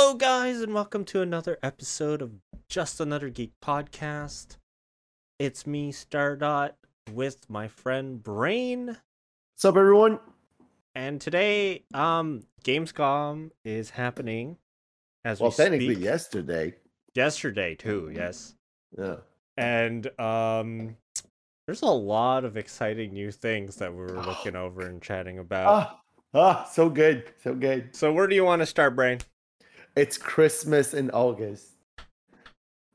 Hello, guys, and welcome to another episode of Just Another Geek podcast. It's me, Stardot, with my friend Brian, What's up, everyone? and today, um, Gamescom is happening as Well, we technically, speak. yesterday. Yesterday too, yes, Yeah. and um, there's a lot of exciting new things that we were looking over and chatting about. Ah, ah, so good, so good. So, where do you want to start, Brian? It's Christmas in August.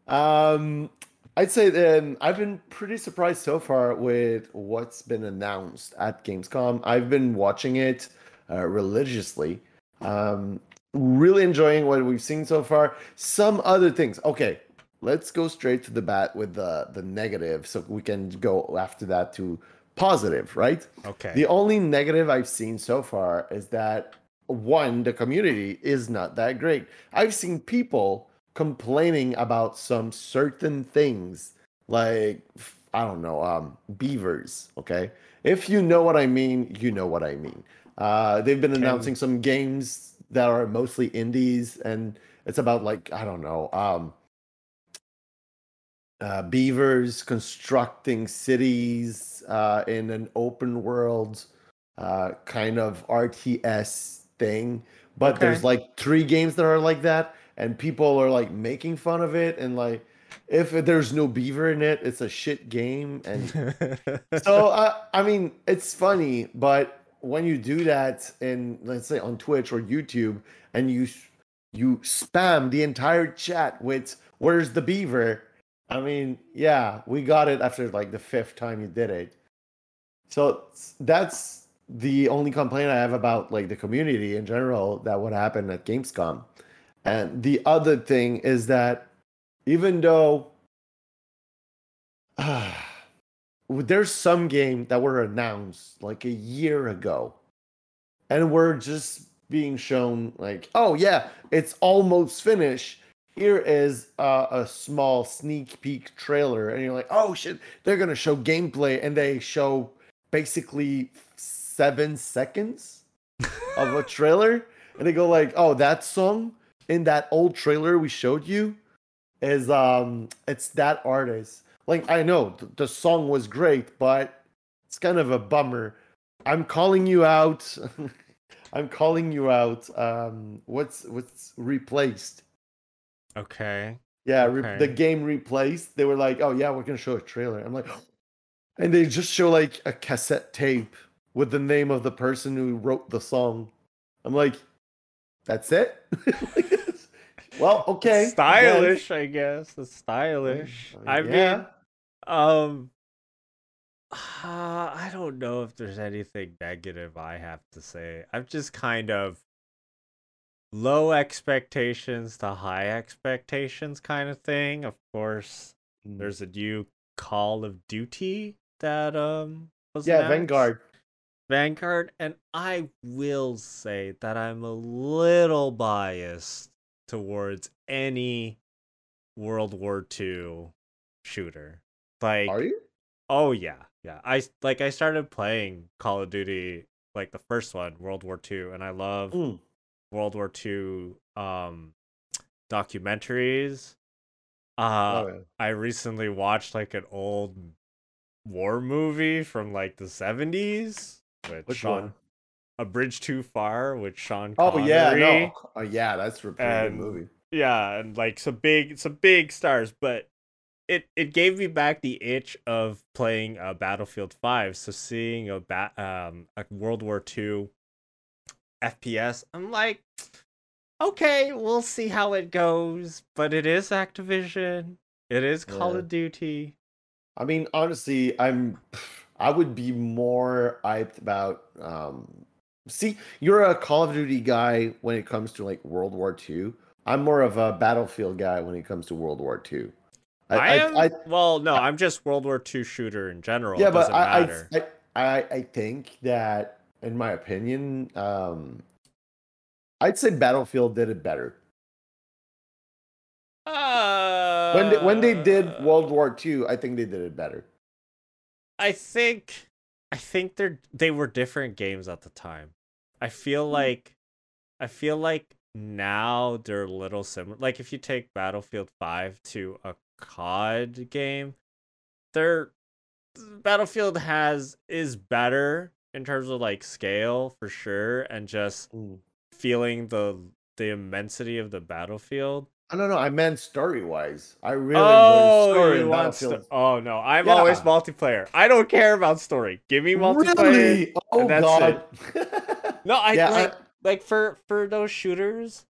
Um, I'd say then I've been pretty surprised so far with what's been announced at Gamescom. I've been watching it uh, religiously. Um, really enjoying what we've seen so far. Some other things. Okay, let's go straight to the bat with the the negative, so we can go after that to positive, right? Okay. The only negative I've seen so far is that one, the community is not that great. I've seen people complaining about some certain things, like I don't know, um, beavers. Okay, if you know what I mean, you know what I mean. Uh, they've been announcing some games that are mostly indies, and it's about like I don't know, um, uh, beavers constructing cities uh, in an open world uh, kind of RTS thing. But Okay. there's like three games that are like that, and people are like making fun of it. And like, if there's no beaver in it, it's a shit game. And so, uh, I mean, it's funny, but when you do that in, let's say, on Twitch or YouTube, and you you spam the entire chat with "Where's the beaver?" I mean, yeah, we got it after like the fifth time you did it. So that's the only complaint I have about like the community in general that would happen at Gamescom. And the other thing is that even though there's some game that were announced like a year ago and we're just being shown like oh yeah it's almost finished here is uh, a small sneak peek trailer and you're like oh shit they're gonna show gameplay and they show basically seven seconds of a trailer and they go like oh that song in that old trailer we showed you is um it's that artist. Like i know th- the song was great but it's kind of a bummer. I'm calling you out. I'm calling you out. Um what's what's replaced? Okay. yeah re- Okay. the game replaced. They were like oh yeah we're gonna show a trailer. I'm like and they just show like a cassette tape with the name of the person who wrote the song i'm like that's it well okay stylish, I guess. It's stylish. I yeah. mean, um, uh, I don't know if there's anything negative I have to say. I'm just kind of low expectations to high expectations kind of thing. Of course, Mm. there's a new Call of Duty that um was yeah announced. vanguard Vanguard, and I will say that I'm a little biased towards any World War II shooter. Like, are you oh yeah, yeah. I like I started playing Call of Duty, like the first one, World War II, and I love Mm. World War II um documentaries. Uh, Oh, yeah. I recently watched like an old war movie from like the 70s with Which Sean one? A Bridge Too Far with Sean Connery. Oh yeah, no, oh, yeah, that's a pretty And- good movie. Yeah, and like some big some big stars, but it it gave me back the itch of playing uh, Battlefield 5. So seeing a bat um a World War II FPS, I'm like okay, we'll see how it goes, but it is Activision. It is Call Yeah. of Duty. I mean, honestly, I'm, I would be more hyped about. Um, see, you're a Call of Duty guy when it comes to like World War II. I'm more of a Battlefield guy when it comes to World War II. I, am well, no, I'm just World War II shooter in general. yeah, it but doesn't I, matter. I, I, I think that, in my opinion, um, I'd say Battlefield did it better. Uh, When they, when they did World War II, I think they did it better. I think I think they're they were different games at the time. I feel Hmm. like I feel like now they're a little similar. Like if you take Battlefield 5 to a COD game, they're Battlefield has is better in terms of like scale for sure and just Mm. feeling the the immensity of the battlefield. I don't know. I meant story wise. I really oh, enjoy story you want sto- oh no, I'm always multiplayer. I don't care about story. Give me multiplayer. Really? Oh that's god. No, I Yeah, I- like like for for those shooters,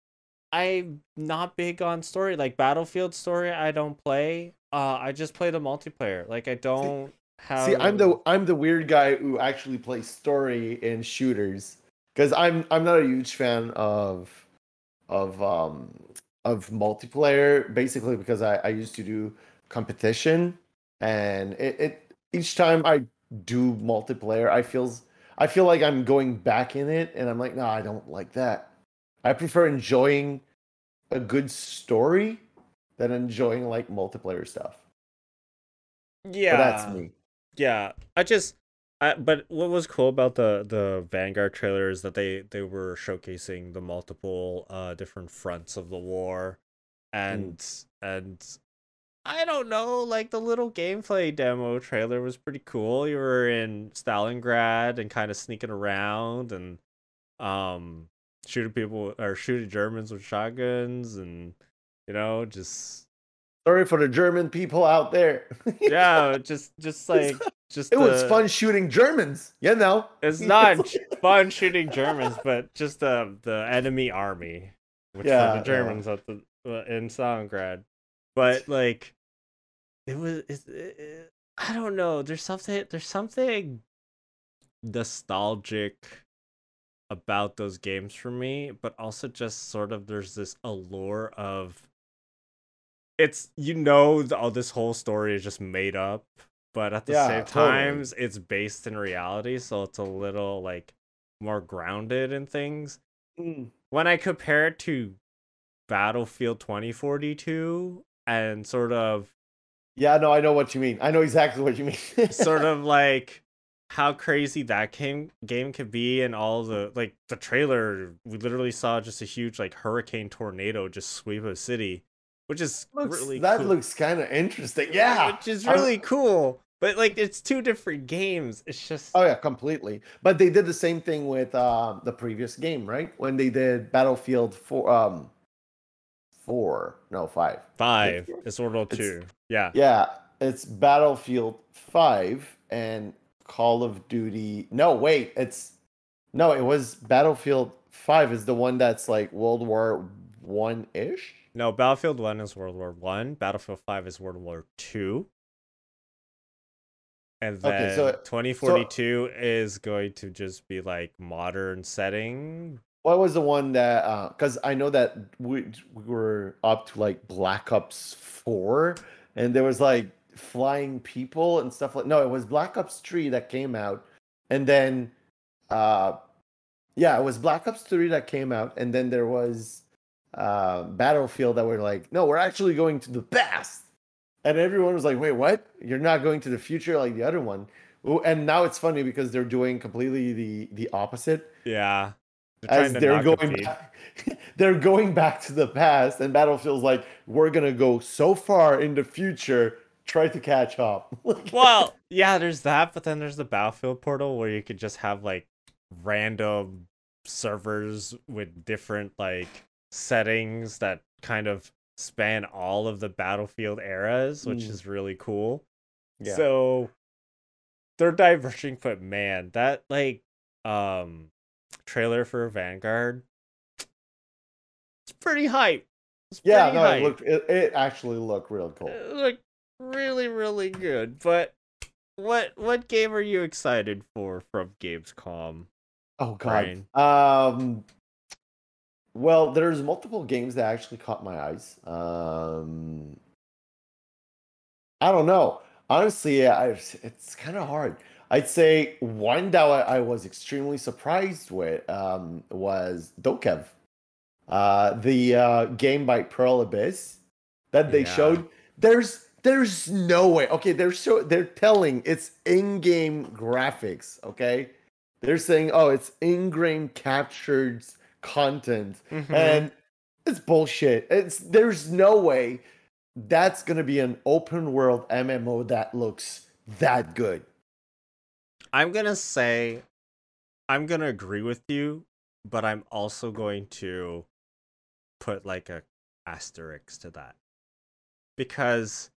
I'm not big on story. Like Battlefield story, I don't play. Uh, I just play the multiplayer. Like I don't have. See, I'm the I'm the weird guy who actually plays story in shooters because I'm I'm not a huge fan of of um of multiplayer. Basically, because I I used to do competition, and it, it each time I do multiplayer, I feels I feel like I'm going back in it, and I'm like, no, I don't like that. I prefer enjoying a good story than enjoying like multiplayer stuff. yeah. But that's me. Yeah, I just. I, but what was cool about the the Vanguard trailer is that they they were showcasing the multiple uh different fronts of the war, and and I don't know, like the little gameplay demo trailer was pretty cool. You were in Stalingrad and kind of sneaking around and um shooting people or shooting Germans with shotguns and you know just Sorry for the German people out there. yeah just just like just it was fun shooting Germans, you know. It's not fun shooting Germans, but just the the enemy army, which Yeah, were the Germans at the uh, in Stalingrad. But like, it was. It, it, I don't know. There's something. There's something nostalgic about those games for me, but also just sort of there's this allure of. It's you know all this whole story is just made up, but at the Yeah, same totally. times it's based in reality, so it's a little like more grounded in things. Mm. When I compare it to Battlefield 2042 and sort of Yeah, no, I know what you mean. I know exactly what you mean. sort of like how crazy that game game could be and all the like the trailer we literally saw just a huge like hurricane tornado just sweep a city which is looks, really that cool. looks kind of interesting. Yeah. which is really cool but like it's two different games it's just Oh yeah, completely. But they did the same thing with um, the previous game, right? When they did Battlefield four, um, four, no five. five it's World War It's- Two yeah Yeah, it's Battlefield five and Call of Duty. No, wait, it's no, it was Battlefield five is the one that's like World War one ish. No Battlefield One is World War One Battlefield Five is World War Two and then Okay, so- 2042 is going to just be like modern setting What was the one that? Because I know that we, we were up to like Black Ops Four, and there was like flying people and stuff like. No, it was Black Ops Three that came out, and then, uh, yeah, it was Black Ops Three that came out, and then there was uh, Battlefield that were like, no, we're actually going to the past, and everyone was like, wait, what? You're not going to the future like the other one. Ooh, And now it's funny because they're doing completely the the opposite. Yeah. They're as they're going back, they're going back to the past and battlefield's like we're gonna go so far in the future try to catch up. Well, yeah, there's that, but then there's the Battlefield portal where you could just have like random servers with different like settings that kind of span all of the Battlefield eras, which Mm. is really cool. yeah. So they're diverging, but man, that like um trailer for Vanguard it's pretty hype. It's yeah pretty no it looked it, it actually looked real cool It looked really, really good. But what what game are you excited for from Gamescom? oh god Brian. um well there's multiple games that actually caught my eyes. Um i don't know. Honestly I, it's kind of hard. I'd say one that I, was extremely surprised with um was dokev. Uh the uh game by pearl abyss that they Yeah. showed. There's there's no way. Okay they're so they're telling it's in-game graphics okay? They're saying oh it's in-game captured content, Mhm. and it's bullshit. It's there's no way that's gonna be an open world MMO that looks that good. I'm gonna say I'm gonna agree with you, but I'm also going to put like a asterisk to that. Because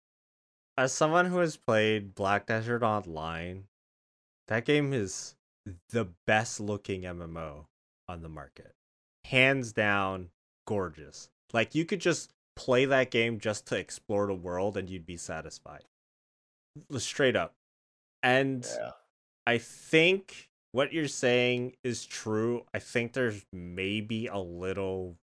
as someone who has played Black Desert Online, that game is the best looking MMO on the market. Hands down gorgeous. Like you could just play that game just to explore the world and you'd be satisfied. Straight up. And I think what you're saying is true. I think there's maybe a little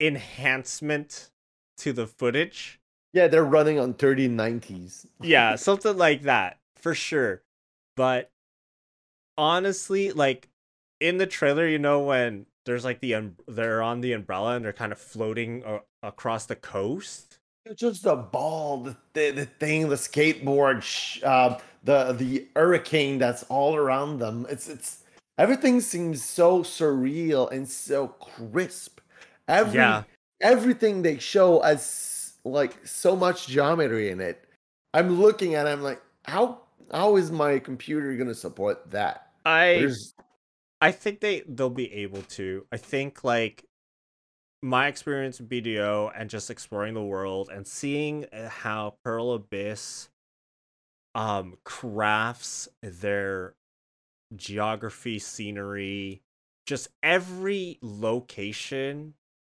enhancement to the footage. Yeah, they're running on 3090s. Yeah, something like that for sure. But honestly, like in the trailer, you know when there's like the um, they're on the umbrella and they're kind of floating uh, across the coast. It's just a ball, the, the, the thing, the skateboard, sh- uh, the the hurricane that's all around them. It's it's everything seems so surreal and so crisp. Every Yeah. everything they show has like so much geometry in it. I'm looking at it, I'm like, how how is my computer gonna support that? I There's I think they they'll be able to. I think like my experience with BDO and just exploring the world and seeing uh, how Pearl Abyss um crafts their geography, scenery, just every location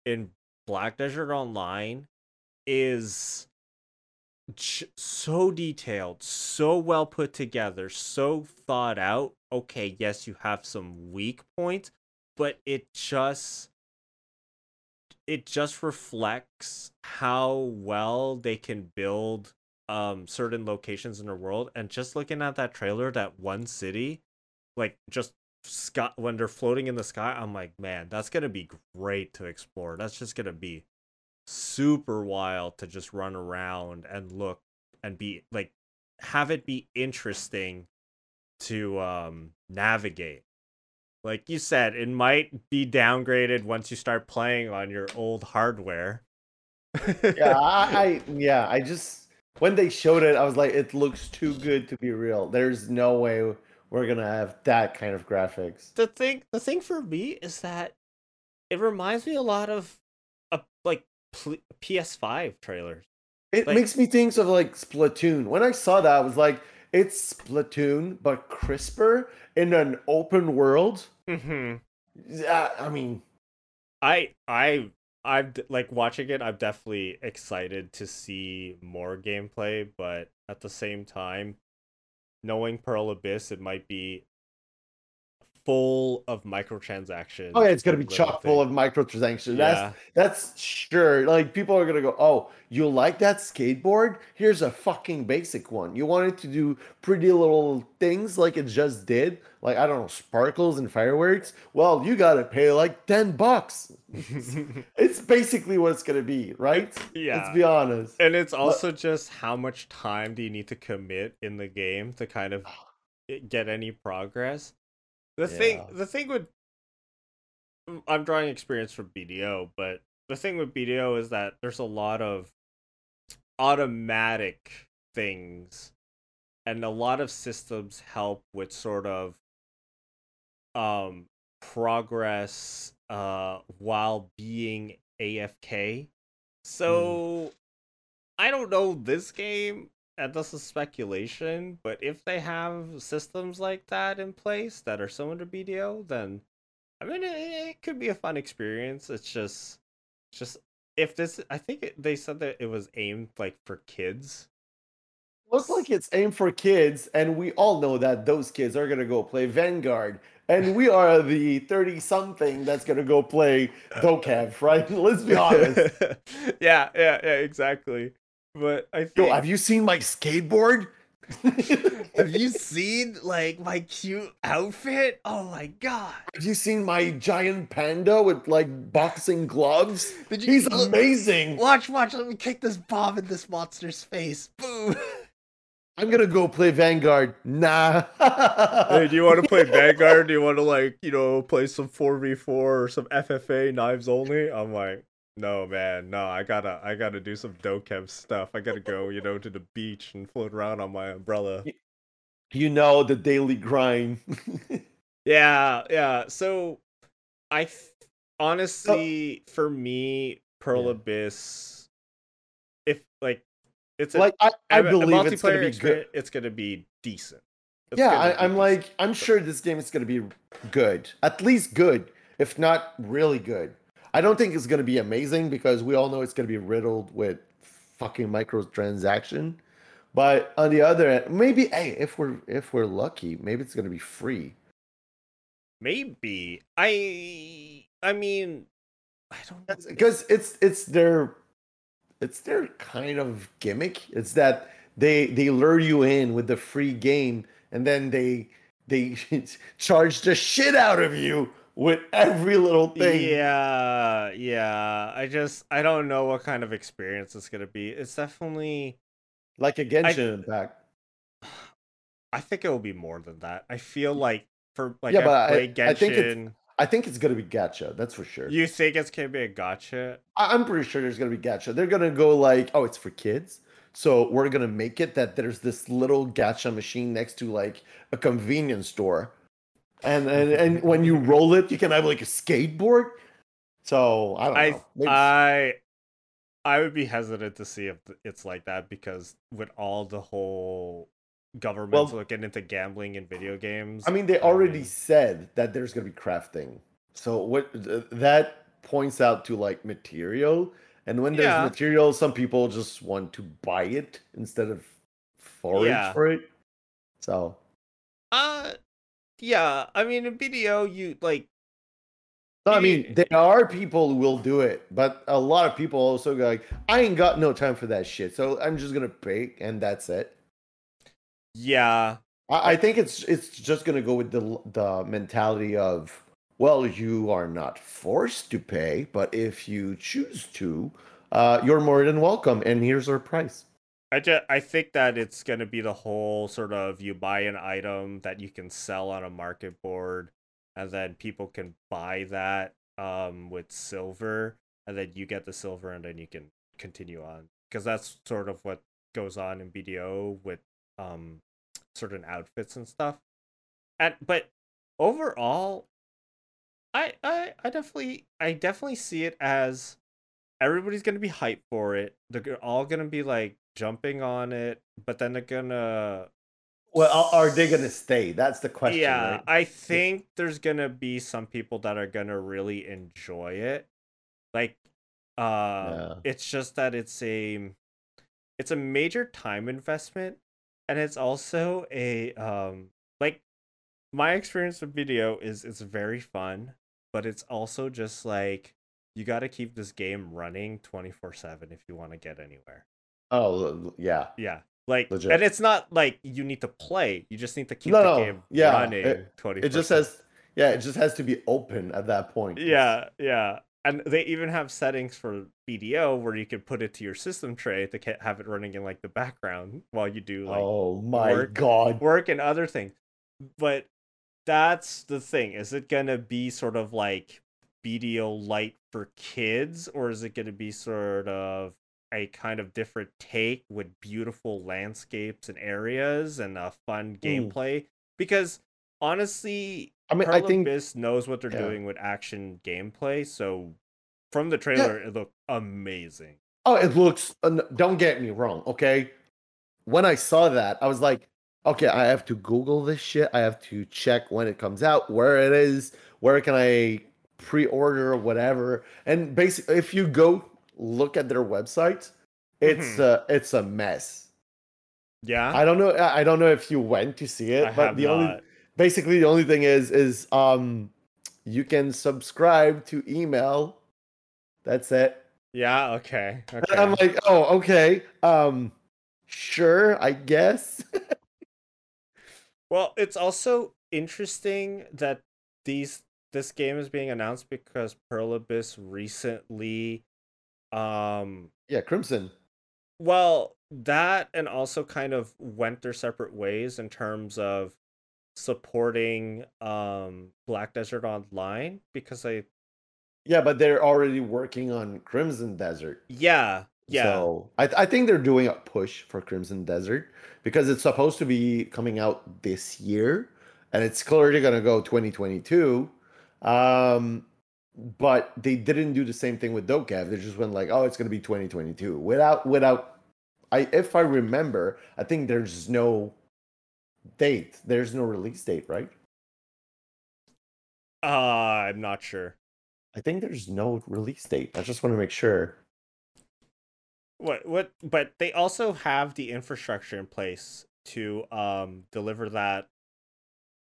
in Black Desert Online is so detailed, so well put together, so thought out. Okay, yes, you have some weak points, but it just it just reflects how well they can build um certain locations in the world. And just looking at that trailer that one city like just sky when they're floating in the sky i'm like man that's gonna be great to explore. That's just gonna be super wild to just run around and look and be like have it be interesting to um navigate like you said it might be downgraded once you start playing on your old hardware yeah, I, I yeah, I just when they showed it, I was like, it looks too good to be real. There's no way we're gonna have that kind of graphics. the thing the thing for me is that it reminds me a lot of a like pl- PS5 trailers. It Like- makes me think of like Splatoon. When I saw that, I was like, it's Splatoon but crisper in an open world. Mm-hmm. Yeah, I mean, I I I'm like watching it. I'm definitely excited to see more gameplay, but at the same time, knowing Pearl Abyss, it might be full of microtransactions. oh yeah, it's gonna be chock full of microtransactions. yeah. That's that's sure. Like people are gonna go, oh, you like that skateboard? Here's a fucking basic one. You wanted to do pretty little things like it just did, like I don't know, sparkles and fireworks. Well, you gotta pay like ten bucks. it's basically what it's gonna be, right? yeah. Let's be honest. And it's also just how much time do you need to commit in the game to kind of ah. get any progress. The thing the thing with mm, I'm drawing experience from BDO, but the thing with BDO is that there's a lot of automatic things and a lot of systems help with sort of um progress uh while being AFK. So I don't know this game, and this is speculation, but if they have systems like that in place that are similar to BDO, then I mean it, it could be a fun experience. It's just, just if this, I think it, they said that it was aimed like for kids. Looks like it's aimed for kids, and we all know that those kids are gonna go play Vanguard, and we are the thirty something that's gonna go play Dokev, right? Let's be honest. yeah, yeah, yeah, exactly. But I Yo, have you seen my skateboard? have you seen like my cute outfit? Oh my god! Have you seen my giant panda with like boxing gloves? Did you- He's look- amazing. Watch, watch. Let me kick this bomb in this monster's face. Boom. I'm gonna go play Vanguard. Nah. hey, do you want to play Vanguard? Do you want to like you know play some four v four or some FFA knives only? I'm like, no man, no. I gotta I gotta do some Dokev stuff. I gotta go you know to the beach and float around on my umbrella. You know the daily grind. yeah, yeah. So I th- honestly, for me, Pearl Yeah. Abyss, if like it's a, like I, I a- a believe it's gonna be good. it's gonna be decent. It's Yeah, I, I'm decent. like I'm sure this game is gonna be good, at least good, if not really good. I don't think it's gonna be amazing because we all know it's gonna be riddled with fucking microtransaction. But on the other end, maybe hey, if we're if we're lucky, maybe it's gonna be free. maybe I. I mean, I don't. because it's it's their it's their kind of gimmick it's that they they lure you in with the free game and then they they charge the shit out of you with every little thing Yeah, yeah. I just I don't know what kind of experience it's gonna be. It's definitely. like a genshin impact I think it will be more than that. I feel like for like Yeah, I but I- played I think it's- Genshin. i think it's gonna be gacha that's for sure You think it's gonna be a gacha? I- i'm pretty sure there's gonna be gacha they're gonna go like oh it's for kids so we're gonna make it that there's this little gacha machine next to like a convenience store and and, and when you roll it you can have like a skateboard so i don't I know Maybe- I I would be hesitant to see if it's like that because with all the whole governments Well- looking into gambling and video games. I mean, they already um, said that there's gonna be crafting. So what that points out to like material, and when there's Yeah. material, some people just want to buy it instead of forage Yeah. for it. So Uh, yeah. I mean, in BDO, you like no, I mean, there are people who will do it, but a lot of people also go like, I ain't got no time for that shit, so I'm just gonna pay, and that's it. yeah, I, I think it's it's just gonna go with the the mentality of well, you are not forced to pay, but if you choose to, uh, you're more than welcome, and here's our price. I just I think that it's gonna be the whole sort of you buy an item that you can sell on a market board, and then people can buy that um with silver, and then you get the silver, and then you can continue on because that's sort of what goes on in BDO with um certain outfits and stuff. And but overall, I I I definitely I definitely see it as everybody's gonna be hyped for it. They're all gonna be like jumping on it, but then they're gonna Well, are they gonna stay? That's the question. yeah, right? I think there's gonna be some people that are gonna really enjoy it. Like, uh, Yeah. it's just that it's a, it's a major time investment, and it's also a um like, my experience with BDO is it's very fun, but it's also just like you got to keep this game running twenty four seven if you want to get anywhere. Oh, yeah. Yeah. Like Legit. and it's not like you need to play. You just need to keep No, the game yeah, running it- 24 It just has, yeah, it just has to be open at that point. Yeah, yeah. And they even have settings for BDO where you can put it to your system tray to have it running in like the background while you do like oh my work- god. work and other things. But that's the thing. Is it going to be sort of like BDO light for kids or is it going to be sort of a kind of different take with beautiful landscapes and areas and a fun Mm. gameplay? Because honestly, I mean, Pearl I think Abyss knows what they're yeah. doing with action gameplay, so from the trailer it looked amazing. Oh, it looks. Uh, don't get me wrong, okay? When I saw that, I was like, okay, I have to Google this shit. I have to check when it comes out, where it is, where can I pre-order or whatever. And basically, if you go look at their website, it's Mhm. uh, it's a mess. Yeah, I don't know. I don't know if you went to see it, I but the not. only basically the only thing is is um you can subscribe to email. That's it. Yeah, okay. Okay. I'm like, oh, okay. Um, sure, I guess. Well, it's also interesting that these this game is being announced because Pearl Abyss recently um yeah, Crimson. Well, that and also kind of went their separate ways in terms of supporting um Black Desert Online because I Yeah, but they're already working on Crimson Desert. yeah, yeah. So I, I think they're doing a push for Crimson Desert because it's supposed to be coming out this year and it's clearly going to go 2022. Um, but they didn't do the same thing with Dokev. They just went like, oh, it's going to be 2022 without, without, I, if I remember, I think there's no date. There's no release date, right? Uh, I'm not sure. I think there's no release date. I just want to make sure. What what but they also have the infrastructure in place to um deliver that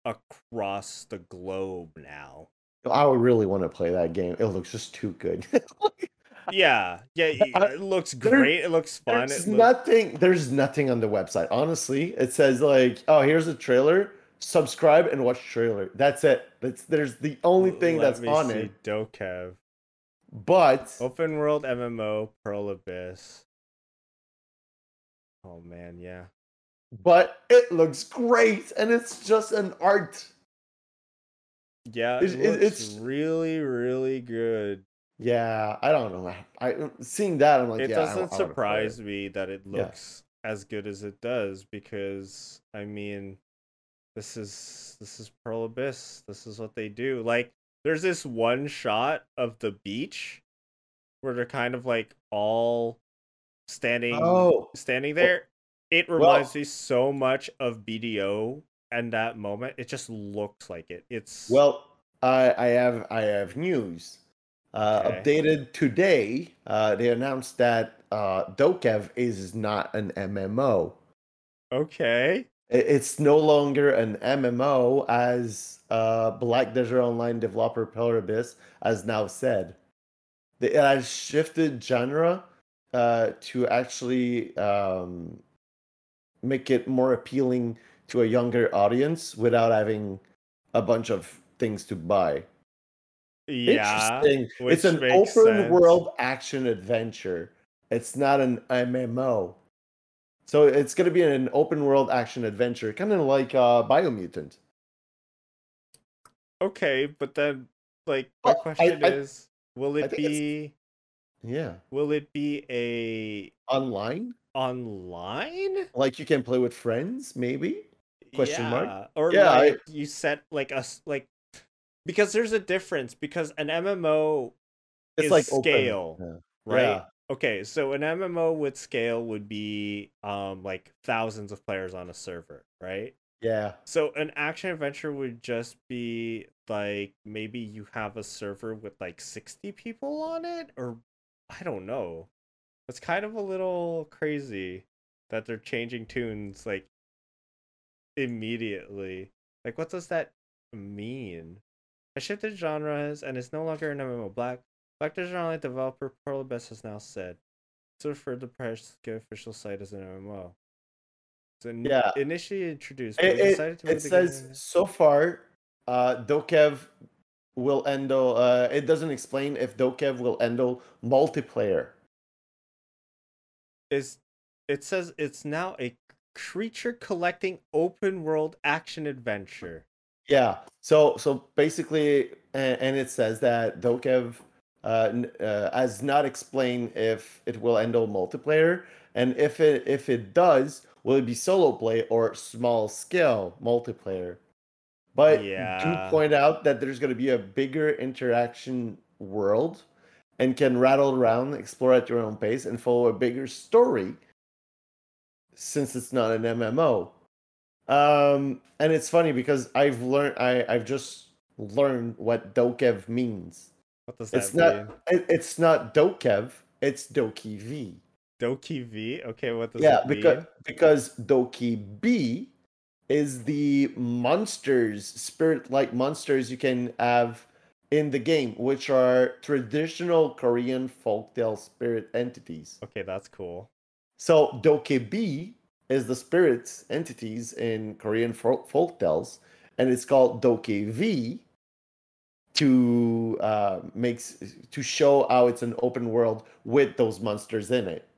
across the globe now. I would really want to play that game. It looks just too good. Yeah, yeah, it looks there- great. It looks fun. There's It looks, nothing. There's nothing on the website. Honestly, it says like, "Oh, here's a trailer. Subscribe and watch trailer." That's it. That's there's the only thing Let that's me on see it. Dokev. But Open world MMO Pearl Abyss. Oh man, yeah. but it looks great, and it's just an art. Yeah, It- it, it's- really, really good. Yeah, I don't know. I uh, seeing that, I'm like, it yeah, doesn't I it. surprise me that it Yeah. looks as good as it does because I mean this is this is Pearl Abyss. This is what they do. Like there's this one shot of the beach where they're kind of like all standing Oh, standing there. It well- reminds me so much of BDO and that moment. It just looks like it. It's Well, I I have I have news. Uh, Okay. Updated today, uh, they announced that uh, Dokev is not an MMO. okay. It's no longer an MMO, as uh, Black Desert Online developer Pearl Abyss has now said. It has shifted genre uh, to actually um, make it more appealing to a younger audience without having a bunch of things to buy. Yeah. Interesting. It's an open sense. world action adventure. It's not an MMO. So it's going to be an open world action adventure, kind of like uh, Biomutant. Okay, but then like my Well, question I- is will it be Yeah. will it be a Online? online? Like you can play with friends, maybe? Question mark? Or Yeah, I- like you set like us like because there's a difference because an MMO It's Is like scale, Yeah. right? Yeah. Okay, so an MMO with scale would be um like thousands of players on a server, right? Yeah. So an action adventure would just be like maybe you have a server with like 60 people on it or I don't know. It's kind of a little crazy that they're changing tunes like immediately. Like what does that mean? I shifted genres and it's no longer an MMO. Black Black Desert Online developer Pearl has now said to refer the press give official site as an MMO. So Yeah. initially introduced, but It, it, decided to it the says game- so far, uh, Dokev will handle. Uh, it doesn't explain if Dokev will handle multiplayer. is it says it's now a creature collecting open world action adventure. Yeah. So so basically, and, and it says that Dokev uh, uh, has not explained if it will handle multiplayer, and if it if it does, will it be solo play or small scale multiplayer? But Yeah. do point out that there's going to be a bigger interaction world, and can rattle around, explore at your own pace, and follow a bigger story. Since it's not an MMO, um, and it's funny because I've learned I I've just learned what Dokev means. What does that It's mean? not it, it's not Dokev, it's Doki V. Doki V? Okay, what does yeah, that because mean? because Doki B is the monsters, spirit-like monsters you can have in the game, which are traditional Korean folktale spirit entities. Okay, that's cool. So Dokebi is the spirits entities in Korean folk folktales, and it's called Dokevi to uh, makes to show how it's an open world with those monsters in it.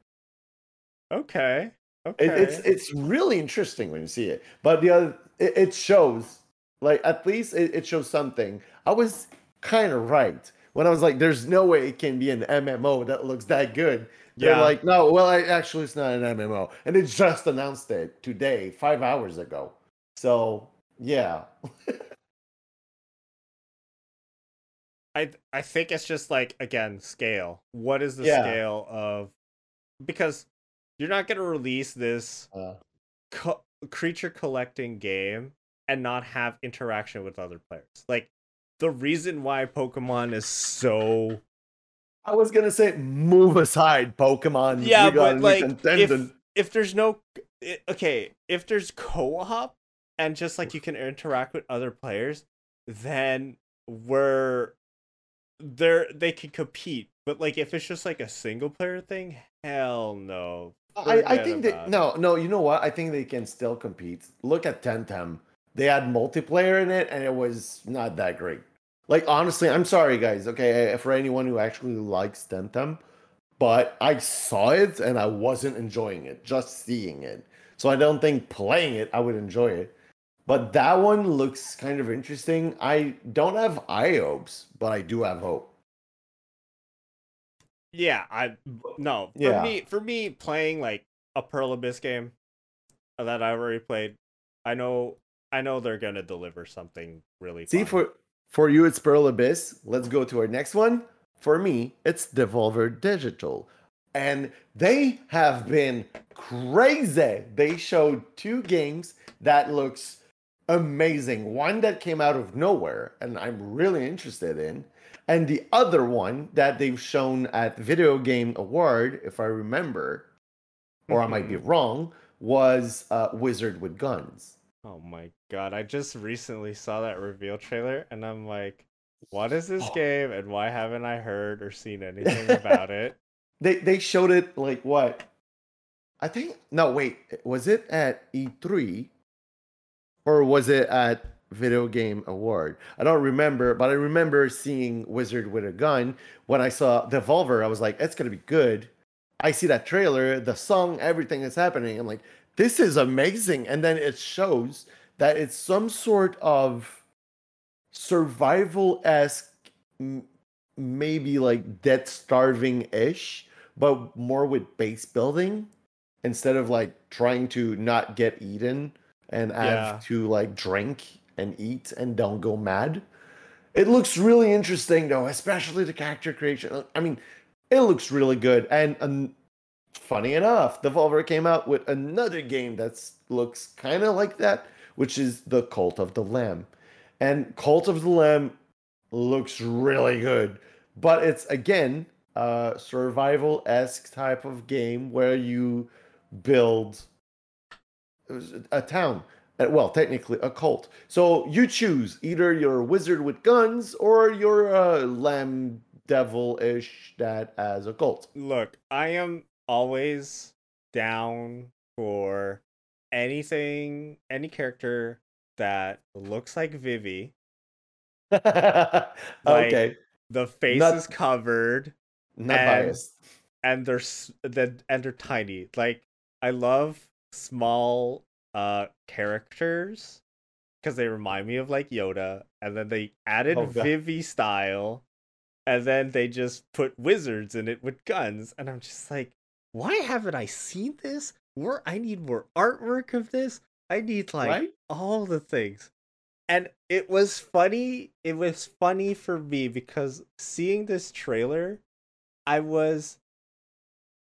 Okay. Okay. It, it's it's really interesting when you see it. But the other, it, it shows, like at least it, it shows something. I was kind of right when I was like, "There's no way it can be an MMO that looks that good." They're Yeah. like, "No, well, I, actually, it's not an MMO," and they just announced it today, five hours ago. So yeah, I I think it's just like again scale. What is the Yeah. scale of because you're not gonna release this uh, co- creature collecting game and not have interaction with other players. Like the reason why Pokemon is so I was gonna say, move aside, Pokemon. yeah, but like if if there's no okay, if there's co-op and just like you can interact with other players, then we're they're they can compete. But like if it's just like a single player thing, hell no. I, I think that no, no. You know what? I think they can still compete. Look at Temtem. They had multiplayer in it, and it was not that great. Like honestly, I'm sorry, guys. Okay, for anyone who actually likes Temtem, but I saw it and I wasn't enjoying it. Just seeing it, so I don't think playing it I would enjoy it. But that one looks kind of interesting. I don't have eye hopes, but I do have hope. Yeah, I no. For Yeah. me for me playing like a Pearl Abyss game that I already played, I know I know they're gonna deliver something really See, fun. for for you, it's Pearl Abyss. Let's go to our next one. For me, it's Devolver Digital. And they have been crazy. They showed two games that looks amazing. One that came out of nowhere, and I'm really interested in. And the other one that they've shown at Video Game Award, if I remember, or I might be wrong, was uh, Wizard with Guns. Oh my god, I just recently saw that reveal trailer and I'm like, what is this Oh. game and why haven't I heard or seen anything about it? They they showed it like what? I think no wait, was it at E3 or was it at Video Game Award? I don't remember, but I remember seeing Wizard with a gun. When I saw Devolver, I was like, it's gonna be good. I see that trailer, the song, everything that's happening. I'm like, this is amazing. And then it shows that it's some sort of survival esque, maybe like death starving ish, but more with base building instead of like trying to not get eaten and have Yeah. to like drink and eat and don't go mad. It looks really interesting though, especially the character creation. I mean, it looks really good. And um, funny enough, Devolver came out with another game that looks kind of like that, which is the Cult of the Lamb. And Cult of the Lamb looks really good, but it's again a survival esque type of game where you build a town. Uh, Well, technically, a cult. So you choose either you're a wizard with guns or you're a lamb devil ish that as a cult. Look, I am always down for anything, any character that looks like Vivi. okay, The face Not- is covered not and- biased. and they're s- and they're tiny. Like I love small uh characters because they remind me of like Yoda, and then they added Oh, Vivi style, and then they just put wizards in it with guns, and I'm just like, why haven't I seen this? Where I need more artwork of this. I need like right? all the things. And it was funny. It was funny for me because seeing this trailer, I was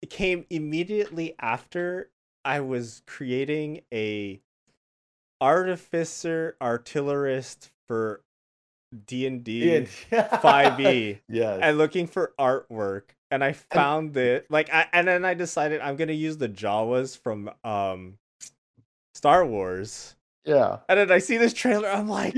it came immediately after I was creating a artificer artillerist for D&D Yeah. 5e yes. and looking for artwork and I found it like I and then I decided I'm to use the Jawas from um Star Wars. yeah. And then I see this trailer I'm like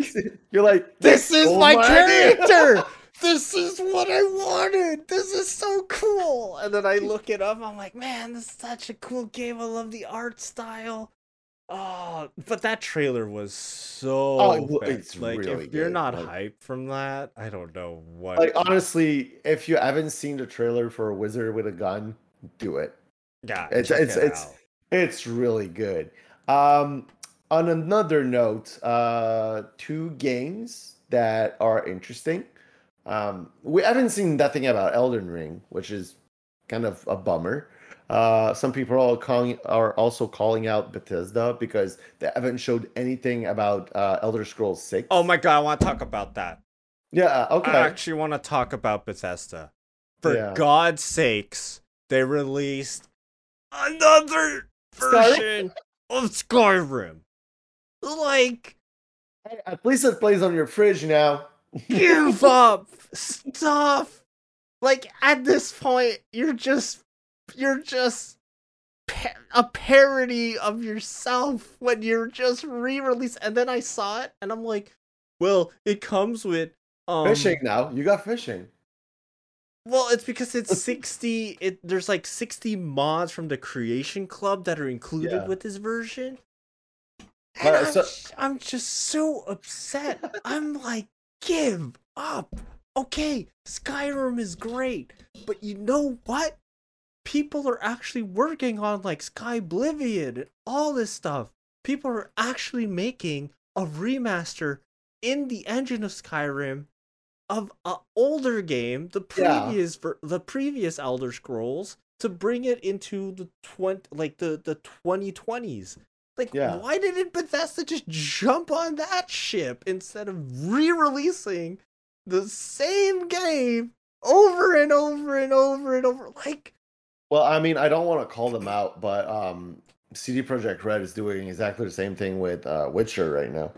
You're like, this is stole my idea." character. this is what I wanted. This is so cool. And then I look it up. I'm like, man, this is such a cool game. I love the art style. Oh, but that trailer was so. Oh, it's like, really if you're good, not like- hyped from that, I don't know what. Like honestly, if you haven't seen the trailer for a wizard with a gun, do it. Yeah, It's it's it it's it's really good. Um, on another note, uh, two games that are interesting. Um, we haven't seen nothing about Elden Ring, which is kind of a bummer. Uh, some people are calling are also calling out Bethesda because they haven't showed anything about uh, Elder Scrolls Six. Oh my god, I want to talk about that. Yeah. Okay. I actually want to talk about Bethesda. For Yeah. God's sakes, they released another version of Skyrim. Like, At least it plays on your fridge now. give up stuff. Like at this point, you're just you're just pa- a parody of yourself when you're just re-released. And then I saw it, and I'm like, well, it comes with um, fishing now. You got fishing. Well, it's because it's 60 it there's like 60 mods from the Creation Club that are included Yeah. with this version. And I'm, so- I'm just so upset. I'm like, give up. Okay, Skyrim is great, but you know what? People are actually working on like Skyblivion and all this stuff. People are actually making a remaster in the engine of Skyrim of a older game, the Yeah. previous ver- the previous Elder Scrolls, to bring it into the twenty like the the twenty twenties. Like, Yeah. why didn't Bethesda just jump on that ship instead of re-releasing the same game over and over and over and over? Like, Well, I mean, I don't want to call them out, but um, CD Projekt Red is doing exactly the same thing with uh, Witcher right now.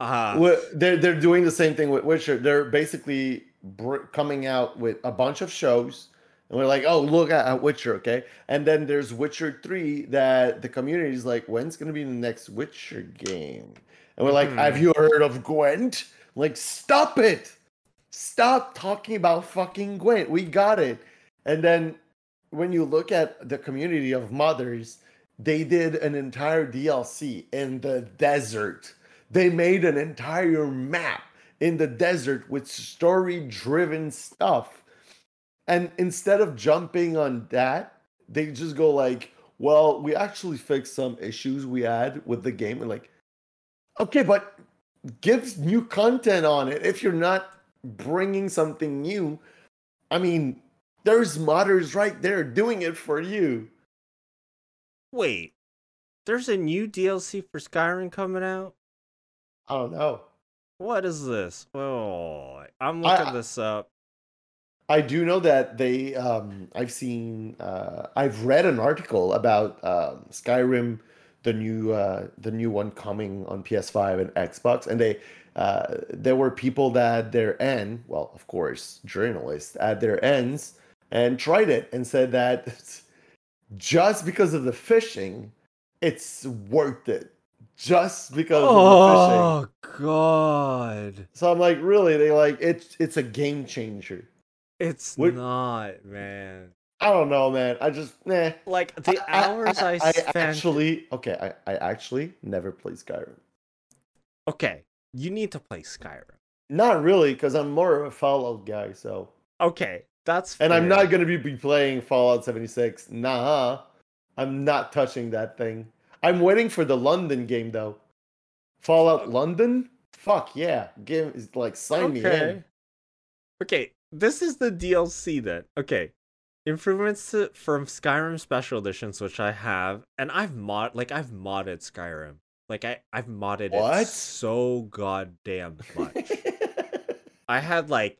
uh Wh- They're they're doing the same thing with Witcher. They're basically br- coming out with a bunch of shows, and we're like, oh, look at, at Witcher, okay? And then there's Witcher Three that the community is like, when's gonna be the next Witcher game? And we're like, have you heard of Gwent? Like, stop it! Stop talking about fucking Gwent. We got it. And then when you look at the community of modders, they did an entire DLC in the desert. They made an entire map in the desert with story driven stuff. And instead of jumping on that, they just go like, well, we actually fixed some issues we had with the game. And like, okay, but give new content on it. If you're not bringing something new, I mean, there's modders right there doing it for you. wait. There's a new DLC for Skyrim coming out? I don't know. What is this? Oh, I'm I- looking this up. I do know that they. Um, I've seen. Uh, I've read an article about um, Skyrim, the new, uh, the new one coming on PS5 and Xbox, and they. Uh, there were people that at their end, well, of course, journalists at their ends, and tried it and said that just because of the fishing, it's worth it. Just because of the fishing. Oh god. So I'm like, really? They like it's it's a game changer. It's What- not, man. I don't know, man. I just nah. Like the hours I, spent. actually okay. I, I actually never played Skyrim. Okay, you need to play Skyrim. Not really, because I'm more of a Fallout guy. So, Okay, that's fair. and I'm not gonna be, be playing Fallout 76. Nah, I'm not touching that thing. I'm waiting for the London game though. Fallout Fuck. London. Fuck yeah, Game is like sign me in. Okay. Okay, this is the DLC then. Okay. Improvements to, from Skyrim Special Editions, which I have, and I've mod like I've modded Skyrim. Like I I've modded it so goddamn much. I had like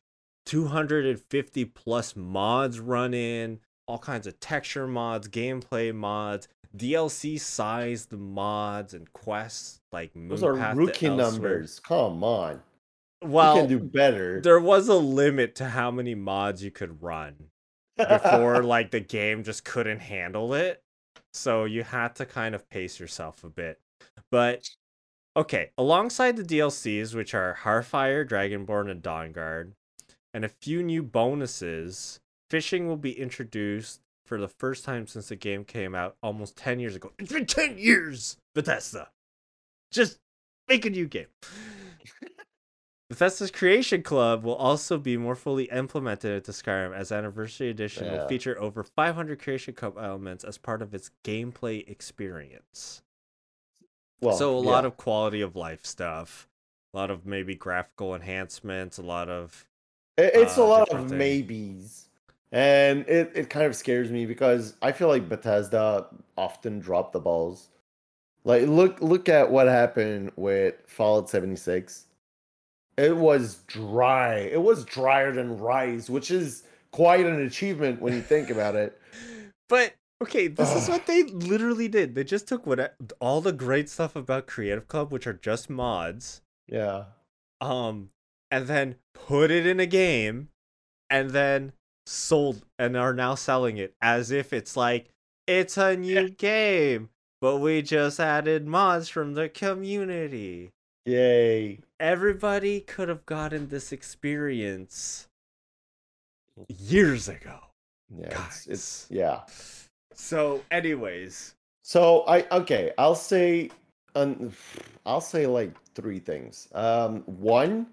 250 plus mods run in, all kinds of texture mods, gameplay mods, DLC sized mods and quests like Those are rookie numbers. Come on, Well, you can do better. there was a limit to how many mods you could run before like the game just couldn't handle it. So you had to kind of pace yourself a bit. But okay, alongside the DLCs, which are Hearthfire, Dragonborn, and Dawnguard, and a few new bonuses, fishing will be introduced for the first time since the game came out almost 10 years ago. It's been 10 years, Bethesda. Just make a new game. Bethesda's Creation Club will also be more fully implemented into Skyrim as Anniversary Edition will feature over 500 Creation Club elements as part of its gameplay experience. Well, so a lot of quality of life stuff, a lot of maybe graphical enhancements, a lot of It- it's a uh, lot of thing. maybes, and it, it kind of scares me because I feel like Bethesda often drop the balls. Like look look at what happened with Fallout 76. It was dry. It was drier than Rise, which is quite an achievement when you think about it. But okay, this is what they literally did. They just took what all the great stuff about Creation Club, which are just mods, Yeah. um, and then put it in a game, and then sold and are now selling it as if it's like it's a new game, but we just added mods from the community. Yay. Everybody could have gotten this experience years ago. Yeah. It's, it's yeah. So, anyways, So I okay, I'll say um, I'll say like three things. Um one,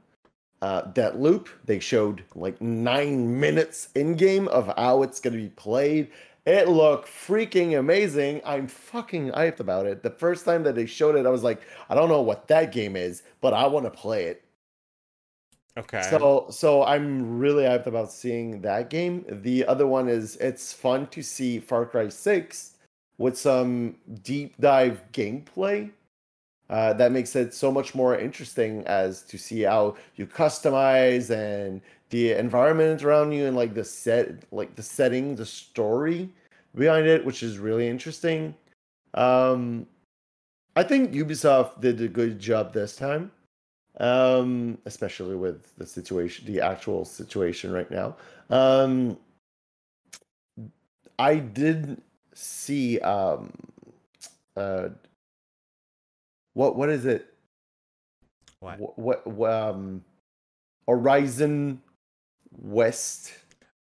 uh Deathloop, they showed like 9 minutes in game of how it's going to be played. It looked freaking amazing. I'm fucking hyped about it. The first time that they showed it, I was like, I don't know what that game is, but I want to play it. okay. So so I'm really hyped about seeing that game. The other one is it's fun to see Far Cry 6 with some deep dive gameplay. Uh, that makes it so much more interesting as to see how you customize and the environment around you and like the set like the setting, the story behind it, which is really interesting. Um I think Ubisoft did a good job this time um especially with the situation the actual situation right now um i did see um uh what what is it what? what, what, um horizon west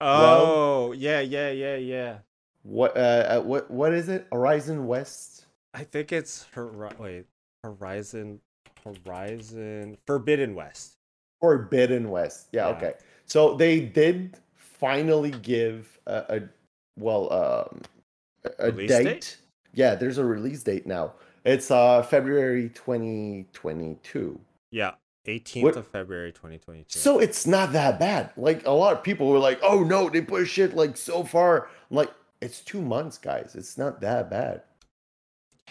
Oh, yeah, yeah, yeah, yeah. what uh uh, what what is it horizon west I think it's Hori- wait, Horizon Horizon Forbidden West. Forbidden West. Yeah, Yeah. okay. So they did finally give a, a well um, a- a Release date. date? Yeah, there's a release date now. It's uh February 2022. Yeah, 18th What- of February 2022. So it's not that bad. Like a lot of people were like, "Oh no, they push it like so far." I'm like, it's 2 months, guys. It's not that bad.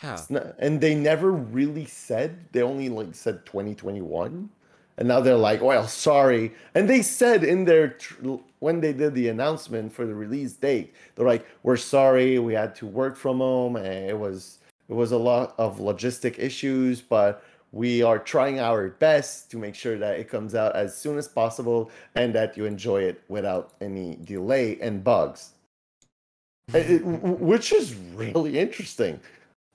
yeah. It's not, and they never really said. They only like said 2021, and now they're like, "Well, sorry." And they said in their tr- when they did the announcement for the release date, they're like, "We're sorry. We had to work from home, and it was it was a lot of logistic issues, but." We are trying our best to make sure that it comes out as soon as possible and that you enjoy it without any delay and bugs. It- which is really interesting.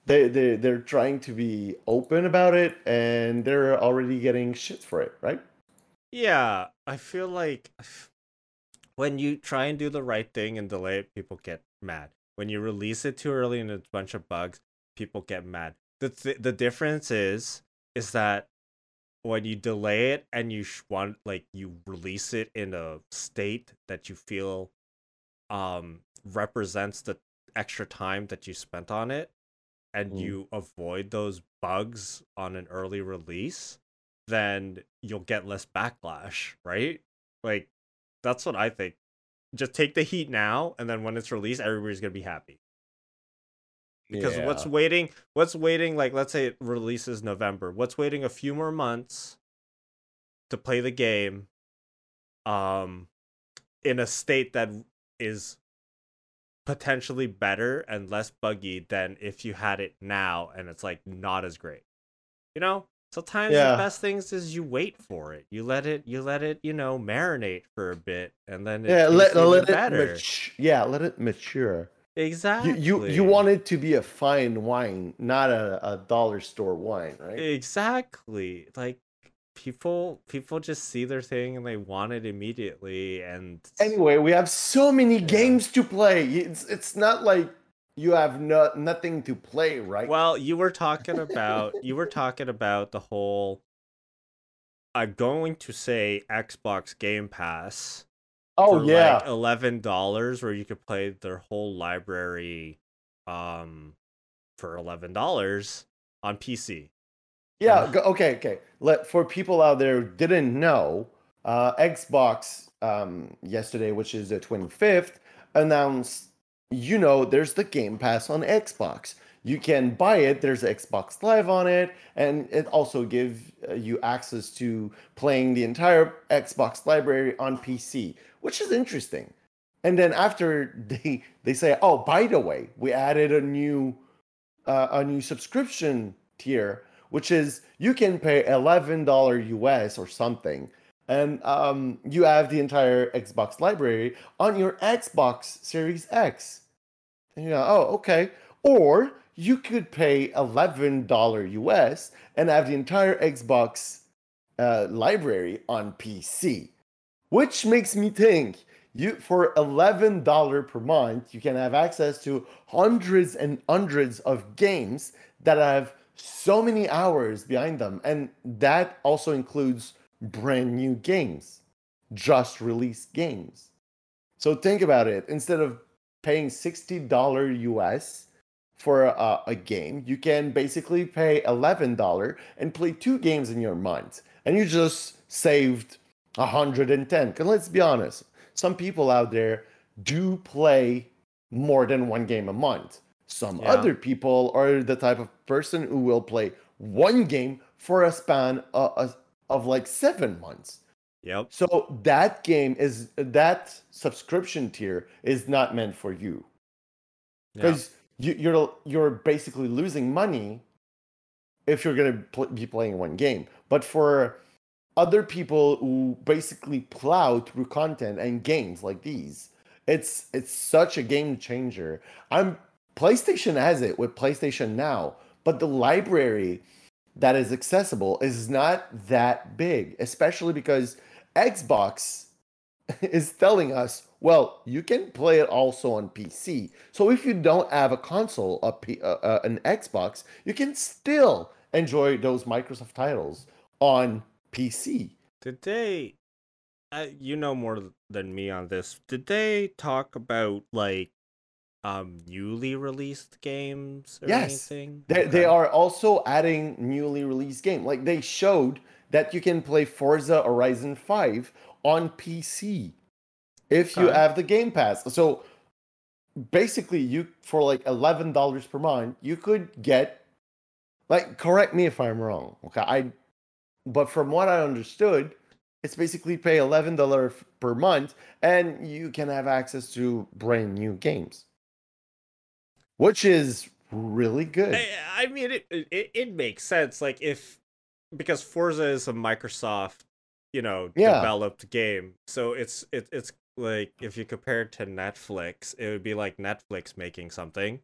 They they they're trying to be open about it, and they're already getting shit for it, right? Yeah, I feel like when you try and do the right thing and delay it, people get mad. When you release it too early and it's a bunch of bugs, people get mad. The th- the difference is is that when you delay it and you sh- want like you release it in a state that you feel um represents the extra time that you spent on it and Mm. you avoid those bugs on an early release then you'll get less backlash right like that's what i think just take the heat now and then when it's released everybody's gonna be happy because what's waiting what's waiting like let's say it releases november what's waiting a few more months to play the game um in a state that is potentially better and less buggy than if you had it now and it's like not as great you know sometimes Yeah. the best things is you wait for it you let it you let it you know marinate for a bit and then it yeah, let, let it better mat- yeah, let it mature. Exactly You, you you want it to be a fine wine, not a, a dollar store wine, right? Exactly. Like people people just see their thing and they want it immediately and Anyway, we have so many Yeah. games to play. It's it's not like you have no, nothing to play, right? well, you were talking about you were talking about the whole I'm going to say Xbox Game Pass. Oh for yeah, like eleven dollars, where you could play their whole library, um, for eleven dollars on PC. yeah. Okay, okay. Let for people out there who didn't know, uh, Xbox um, yesterday, which is the 25th, announced. You know, there's the Game Pass on Xbox. You can buy it. There's Xbox Live on it, and it also gives uh, you access to playing the entire Xbox library on PC, which is interesting. And then after they they say, oh, by the way, we added a new uh, a new subscription tier, which is you can pay eleven dollar US or something, and um, you have the entire Xbox library on your Xbox Series X. And you go, oh, okay. Or you could pay eleven dollar US and have the entire Xbox uh, library on PC, which makes me think you for eleven dollar per month you can have access to hundreds and hundreds of games that have so many hours behind them, and that also includes brand new games, just released games. So think about it. Instead of paying sixty dollar US for a, a game, you can basically pay eleven dollar and play two games in your month, and you just saved hundred and ten. Because let's be honest, some people out there do play more than one game a month. Some Yeah. other people are the type of person who will play one game for a span of, of, of like seven months. Yep. So that game is that subscription tier is not meant for you Yeah. You, you're you're basically losing money if you're gonna pl- be playing one game. But for other people who basically plow through content and games like these, it's it's such a game changer. I'm PlayStation has it with PlayStation Now, but the library that is accessible is not that big, especially because Xbox is telling us, well, you can play it also on PC. So if you don't have a console, a P, uh, uh, an Xbox, you can still enjoy those Microsoft titles on PC. Did they? Uh, you know more than me on this. Did they talk about like um newly released games or Yes. anything? They, they Okay. are also adding newly released game. Like they showed that you can play Forza Horizon 5 on PC if you have the Game Pass. So basically you for like $11 per month, you could get like correct me if I'm wrong. Okay. I but from what I understood, it's basically pay $11 per month and you can have access to brand new games. Which is really good. I, I mean, it, it it makes sense. Like if because Forza is a Microsoft, you know, Yeah. developed game, so it's it, it's like if you compare it to Netflix, it would be like Netflix making something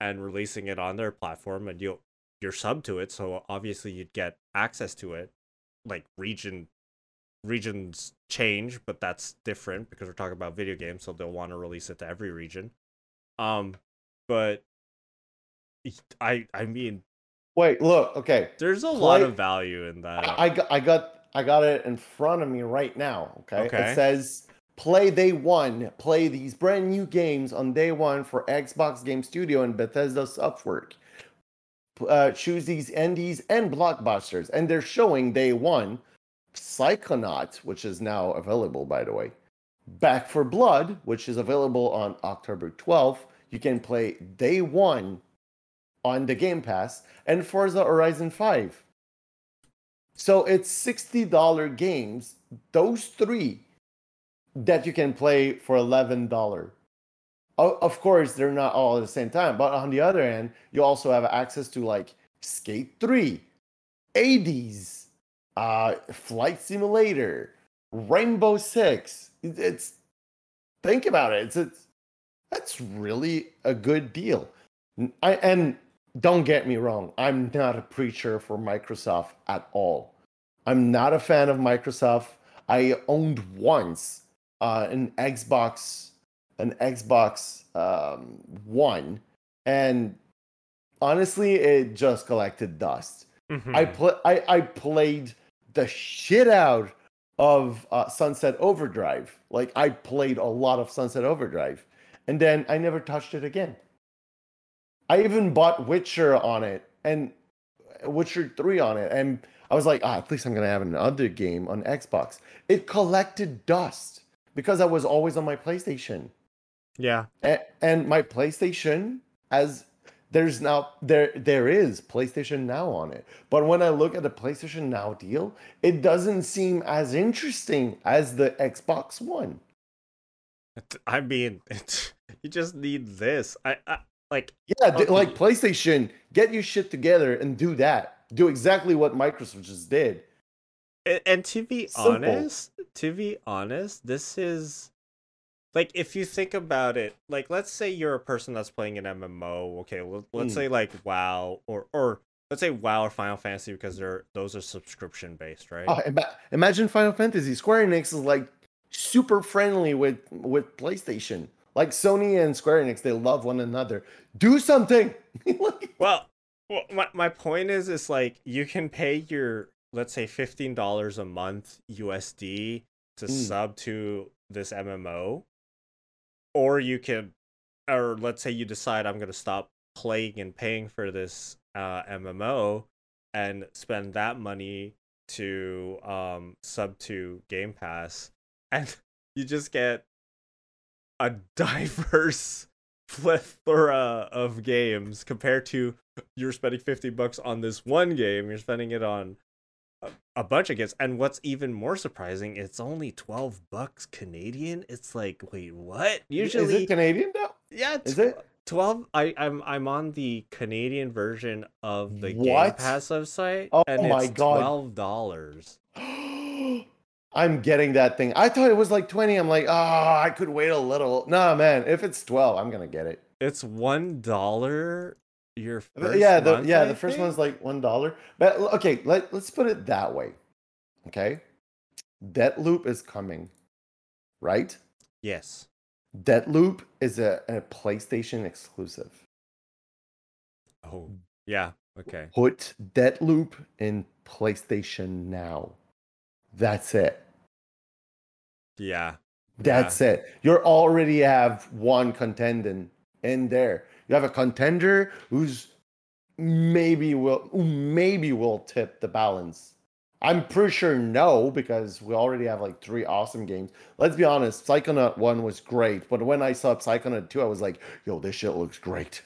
and releasing it on their platform, and you you're sub to it, so obviously you'd get access to it. Like region regions change, but that's different because we're talking about video games, so they'll want to release it to every region. Um, but I I mean, Wait, look, okay. there's a lot of value in that. I, I got I got I got it in front of me right now. Okay. Okay. It says play day one, play these brand new games on day one for Xbox Game Studio and Bethesda Softwork. Uh, choose these indies and blockbusters, and they're showing day one Psychonaut, which is now available, by the way. Back 4 Blood, which is available on October 12th. You can play day one on the Game Pass, and Forza Horizon 5. So it's $60 games, those three that you can play for $11. Of course, they're not all at the same time, but on the other hand, you also have access to like Skate 3, Hades, uh, Flight Simulator, Rainbow Six. It's think about it. It's, it's that's really a good deal. I, and don't get me wrong, I'm not a preacher for Microsoft at all. I'm not a fan of Microsoft. I owned once uh, an Xbox, an Xbox um, One, and honestly, it just collected dust. Mhm. I pl- I, I played the shit out of uh, Sunset Overdrive. Like I played a lot of Sunset Overdrive, and then I never touched it again. I even bought Witcher on it and Witcher 3 on it. And I was like, ah, at least I'm going to have another game on Xbox. It collected dust because I was always on my PlayStation. Yeah. And, and my PlayStation as there's now there there is PlayStation Now on it. But when I look at the PlayStation Now deal, it doesn't seem as interesting as the Xbox One. I mean, it's, you just need this. I, I like yeah, okay. like PlayStation, get your shit together and do that. Do exactly what Microsoft just did. And, and to be Simple. honest, to be honest, this is like if you think about it, like let's say you're a person that's playing an MMO. Okay, well, let's mm. say like WoW or or let's say WoW or Final Fantasy because they're those are subscription based, right? Oh, imagine Final Fantasy. Square Enix is like super friendly with with PlayStation. Like Sony and Square Enix, they love one another. Do something. well, well, my my point is, is like you can pay your let's say fifteen dollars a month USD to mm. sub to this MMO, or you can, or let's say you decide I'm gonna stop playing and paying for this uh, MMO and spend that money to um sub to Game Pass, and you just get a diverse plethora of games compared to you're spending 50 bucks on this one game you're spending it on a, bunch of games and what's even more surprising it's only 12 bucks canadian it's like wait what usually is it canadian though yeah is it 12 I, I'm I'm on the Canadian version of the what? Game Pass website oh and my it's god. twelve dollars. I'm getting that thing. I thought it was like 20. I'm like, oh, I could wait a little. Nah, man, if it's 12, I'm gonna get it. It's one dollar. Your first yeah, the month, yeah, I the first think? one's like one dollar. But okay, let, let's put it that way. Okay. Deathloop is coming, right? Yes. Deathloop is a, a PlayStation exclusive. Oh, yeah. Okay. Put Deathloop in PlayStation now. That's it. Yeah. That's yeah. it. You already have one contender in there. You have a contender who's maybe will maybe will tip the balance. I'm pretty sure no, because we already have like three awesome games. Let's be honest, Psychonaut 1 was great, but when I saw Psychonaut 2, I was like, yo, this shit looks great.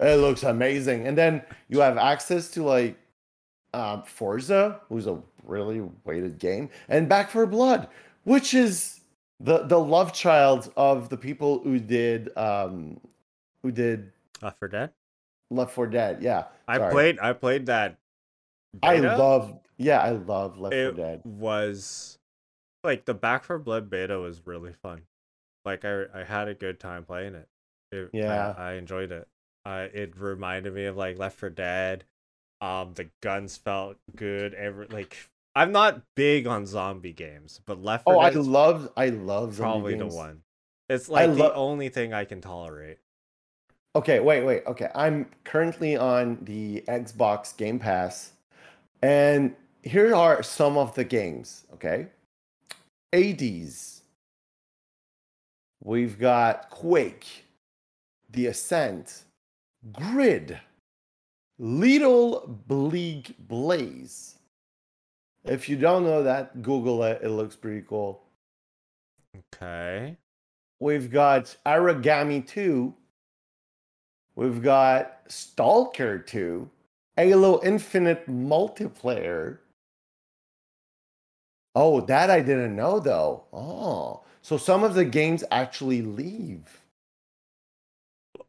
It looks amazing. And then you have access to like um, Forza, who's a really weighted game, and Back 4 Blood, which is the the love child of the people who did um who did Left 4 Dead. Left 4 Dead, yeah. I Sorry. played I played that. Beta. I love yeah, I love Left it 4 Dead. Was like the Back 4 Blood beta was really fun. Like I I had a good time playing it. it yeah, I, I enjoyed it. Uh, it reminded me of like Left 4 Dead. Um, the guns felt good. Every like I'm not big on zombie games, but Left 4 Oh, I Dead love I love zombie probably the one. It's like I the lo- only thing I can tolerate. Okay, wait, wait. Okay, I'm currently on the Xbox Game Pass, and here are some of the games. Okay, Hades. We've got Quake, The Ascent, Grid, Little Bleak Blaze. If you don't know that, Google it. It looks pretty cool. Okay. We've got Aragami 2. We've got Stalker 2. Halo Infinite multiplayer. Oh, that I didn't know though. Oh, so some of the games actually leave.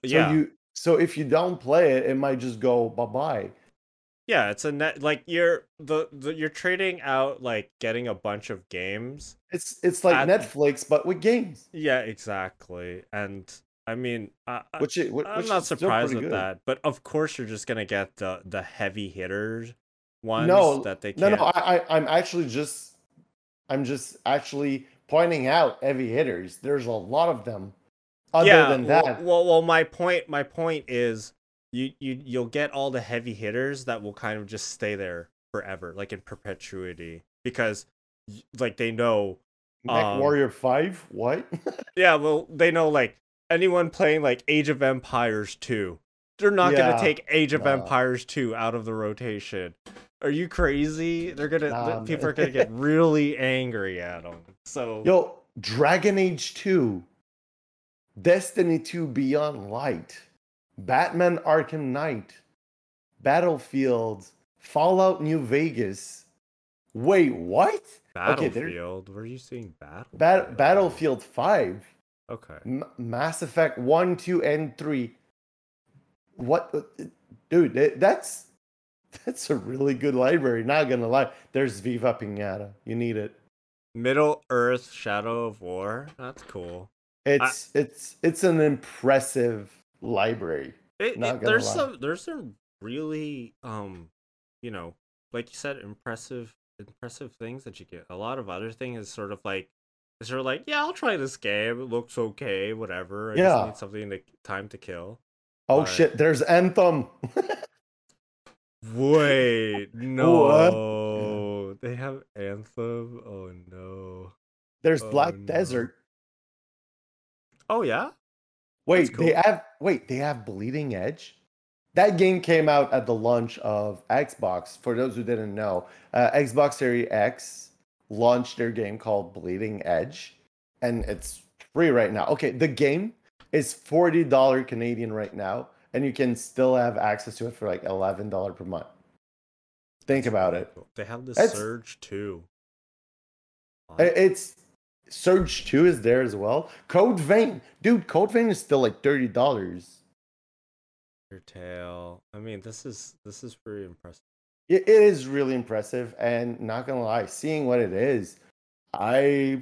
Yeah. So you so if you don't play it, it might just go bye bye. Yeah, it's a net like you're the, the you're trading out like getting a bunch of games. It's it's like At- Netflix but with games. Yeah, exactly. And I mean, I, Which it, which I'm not surprised with good. that. But of course, you're just gonna get the the heavy hitters ones No, that they no, can't. no. I, I I'm actually just I'm just actually pointing out heavy hitters. There's a lot of them. Other yeah, than that, Well, well, my point, my point is, you you you'll get all the heavy hitters that will kind of just stay there forever, like in perpetuity. because like they know Mech Um, Warrior Five. What? yeah, well they know like anyone playing like Age of Empires 2. They're not Yeah, gonna take Age of nah. Empires 2 out of the rotation. Are you crazy? They're gonna Nah, the- people are gonna get really angry at them. So Yo, Dragon Age Two, Destiny Two Beyond Light, Batman Arkham Knight, Battlefield, Fallout New Vegas. Wait, what? Battlefield. Where are you seeing Battlefield? Bat- Battlefield Five. Okay. M- Mass Effect 1, 2, and 3. What dude, that's that's a really good library, not gonna lie. There's Viva Pinata. You need it. Middle Earth Shadow of War. That's cool. It's it's it's an impressive library. It, Not it- there's lie. some there's some really um you know like you said impressive impressive things that you get. A lot of other things is sort of like it's sort of like yeah I'll try this game. It looks okay. Whatever. I Yeah. just need something to time to kill. Oh But- shit, there's Anthem. Wait no they have Anthem. Oh no. there's Oh, Black no. Desert. Oh yeah. Wait, cool. they have wait, they have Bleeding Edge. That game came out at the launch of Xbox. For those who didn't know, uh, Xbox Series X launched their game called Bleeding Edge, and it's free right now. Okay, the game is forty dollar Canadian right now, and you can still have access to it for like eleven dollar per month. Think about it. They have the It's- Surge too. It's Surge Two is there as well. Code Vein, dude, Code Vein is still like thirty dollars. Your tail. I mean, this is this is pretty impressive. It, it is really impressive, and not gonna lie, seeing what it is, I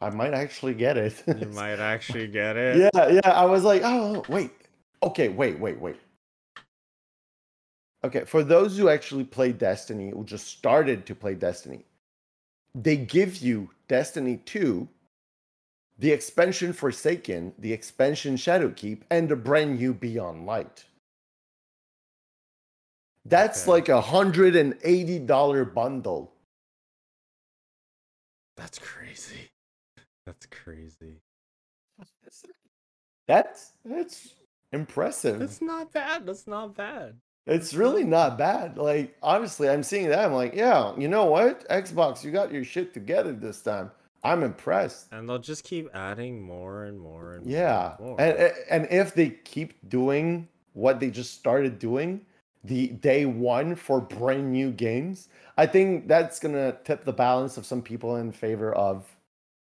I might actually get it. You might actually get it. yeah, yeah. I was like, oh wait, okay, wait, wait, wait. Okay, for those who actually play Destiny, who just started to play Destiny, they give you Destiny 2, the expansion Forsaken, the expansion Shadowkeep, and the brand new Beyond Light. That's Okay. like a hundred and eighty dollar bundle. That's crazy. That's crazy. That's that's impressive. That's not bad. That's not bad. It's really not bad. Like honestly, I'm seeing that. I'm like, yeah, you know what? Xbox, you got your shit together this time. I'm impressed. And they'll just keep adding more and more and more Yeah, and more. and and if they keep doing what they just started doing, the day one for brand new games, I think that's gonna tip the balance of some people in favor of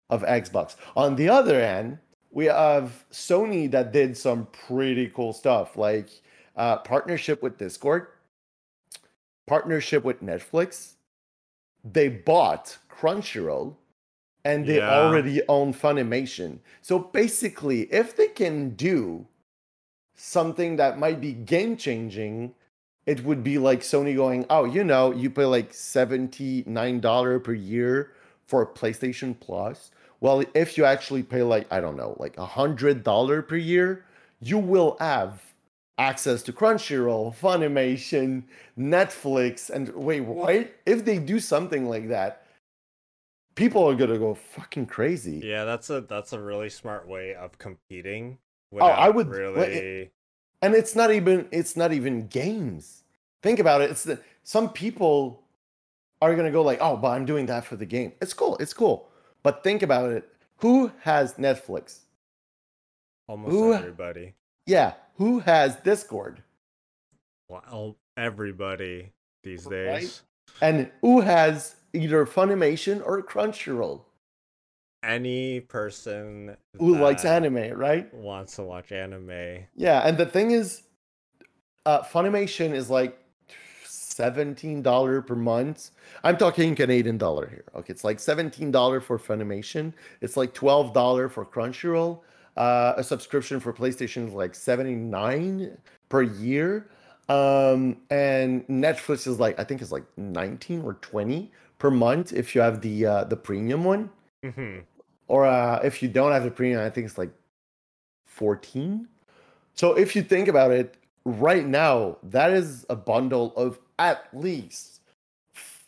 of Xbox. On the other hand, we have Sony that did some pretty cool stuff, like uh, partnership with Discord, partnership with Netflix. They bought Crunchyroll, and they Yeah. already own Funimation. So basically, if they can do something that might be game changing, it would be like Sony going, "Oh, you know, you pay like seventy nine dollar per year for PlayStation Plus. Well, if you actually pay like I don't know, like a hundred dollar per year, you will have access to Crunchyroll, Funimation, Netflix, and wait, what? If they do something like that, people are gonna go fucking crazy. yeah, that's a that's a really smart way of competing. Oh, I would- really. And it's not even it's not even games. Think about it. It's the, some people are going to go like oh but i'm doing that for the game. It's cool it's cool. But think about it. Who has netflix? Almost who- everybody. yeah who has discord? Well, everybody these Right? days. and who has either funimation or crunchyroll Any person who likes anime right? wants to watch anime. yeah and the thing is uh funimation is like $17 per month. I'm talking canadian dollar here okay? It's like $17 for funimation. It's like $12 for crunchyroll. Uh, a subscription for playstation is like 79 per year. Um and netflix is like i think it's like 19 or 20 per month if you have the uh the premium one. Hmm or uh, if you don't have the premium, I think it's like 14. So if you think about it, right now, that is a bundle of at least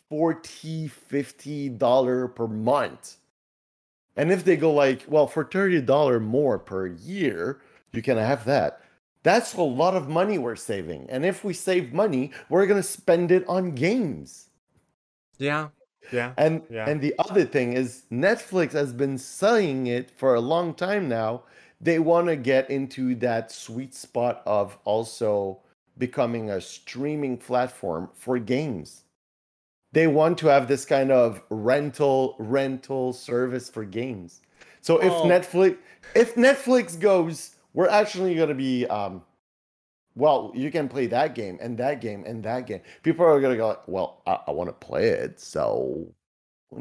40 50 dollar per month and if they go like well for 30 dollar more per year you can have that that's a lot of money we're saving and if we save money we're going to spend it on games Yeah. Yeah. and Yeah. and the other thing is Netflix has been selling it for a long time now. They want to get into that sweet spot of also becoming a streaming platform for games. They want to have this kind of rental rental service for games. So if Oh. Netflix if Netflix goes, we're actually going to be um well, you can play that game and that game and that game. People are gonna go, like, well, I, I want to play it, so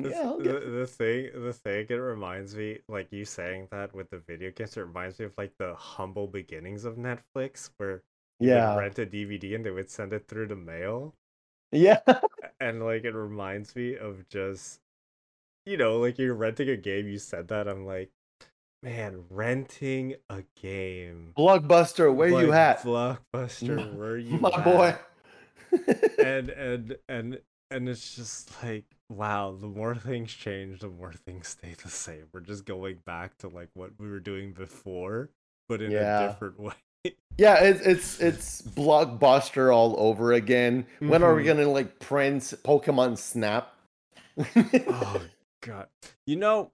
The, yeah, the, the thing, the thing, it reminds me, like you saying that with the video games, it reminds me of like the humble beginnings of Netflix, where you yeah, rent a DVD and they would send it through the mail, yeah, and like it reminds me of just, you know, like you're renting a game. You said that, I'm like, man, renting a game. Blockbuster, where you at, Blockbuster? Where you my at? boy? and and and and it's just like wow the more things change the more things stay the same we're just going back to like what we were doing before but in Yeah. a different way yeah, it's it's it's Blockbuster all over again. When are we Mhm. gonna like print Pokemon Snap? oh god you know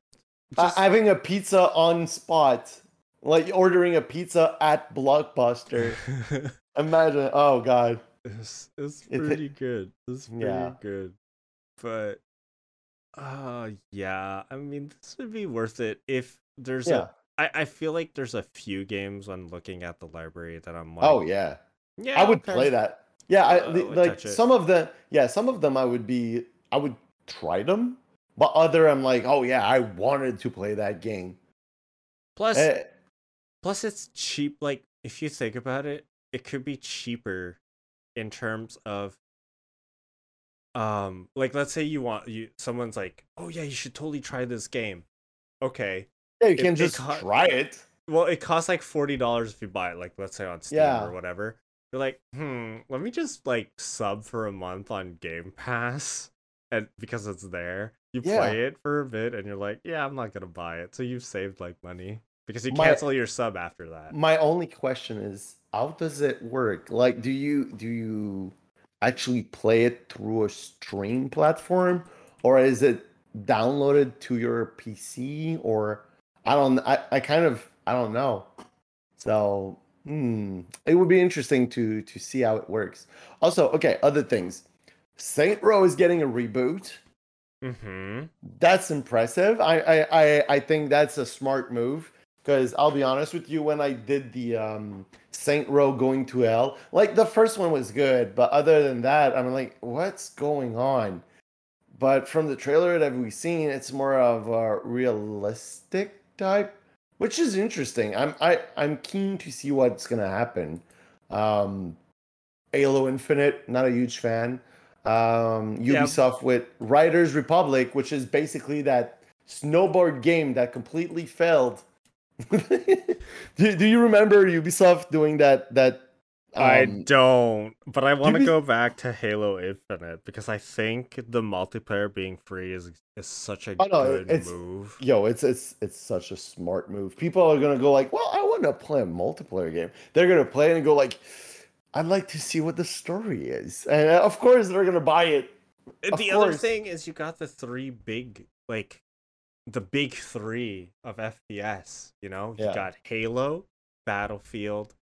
Uh, just, having a pizza on spot, like ordering a pizza at Blockbuster. Imagine, oh god, it's, it's It- pretty good it's pretty Yeah. good but uh yeah i mean this would be worth it if there's yeah. a I, I feel like there's a few games when looking at the library that i'm like Oh yeah. yeah I would okay. play that. Yeah, I, the- like some of the yeah, some of them I would be I would try them, but other I'm like, oh yeah, I wanted to play that game. plus Eh, Plus, it's cheap. Like, if you think about it, it could be cheaper in terms of, um, like let's say you want you someone's like, oh yeah, you should totally try this game. Okay, yeah, you can it just co- try it. well, it costs like forty dollars if you buy it. Like, let's say on Steam Yeah. or whatever. You're like, hmm, let me just like sub for a month on Game Pass, and because it's there, you Yeah. play it for a bit, and you're like, yeah, I'm not gonna buy it. So you've saved like money because you My- cancel your sub after that. My only question is, how does it work? Like, do you do you actually play it through a stream platform, or is it downloaded to your PC? Or I don't. I, I kind of I don't know. So hmm, it would be interesting to to see how it works. Also, okay, other things. Saint Row is getting a reboot. Mm-hmm. That's impressive. I I I, I think that's a smart move because I'll be honest with you. When I did the um, Saint Row going to hell, like the first one was good, but other than that, I'm like, what's going on? But from the trailer that we've seen, it's more of a realistic type, which is interesting. I'm I I'm keen to see what's gonna happen. Um, Halo Infinite, not a huge fan. Um. Ubisoft with Riders Republic, which is basically that snowboard game that completely failed. do, do you remember Ubisoft doing that? That I um, don't, but I want to go back to Halo Infinite because I think the multiplayer being free is is such a Oh, no, good it's- move. Yo, it's it's it's such a smart move. People are gonna go like, "Well, I want to play a multiplayer game." They're gonna play it and go like, "I'd like to see what the story is," and uh, of course they're gonna buy it. Of the other thing is you got the three big like the big three of FPS. You know, Yeah. you got Halo, Battlefield,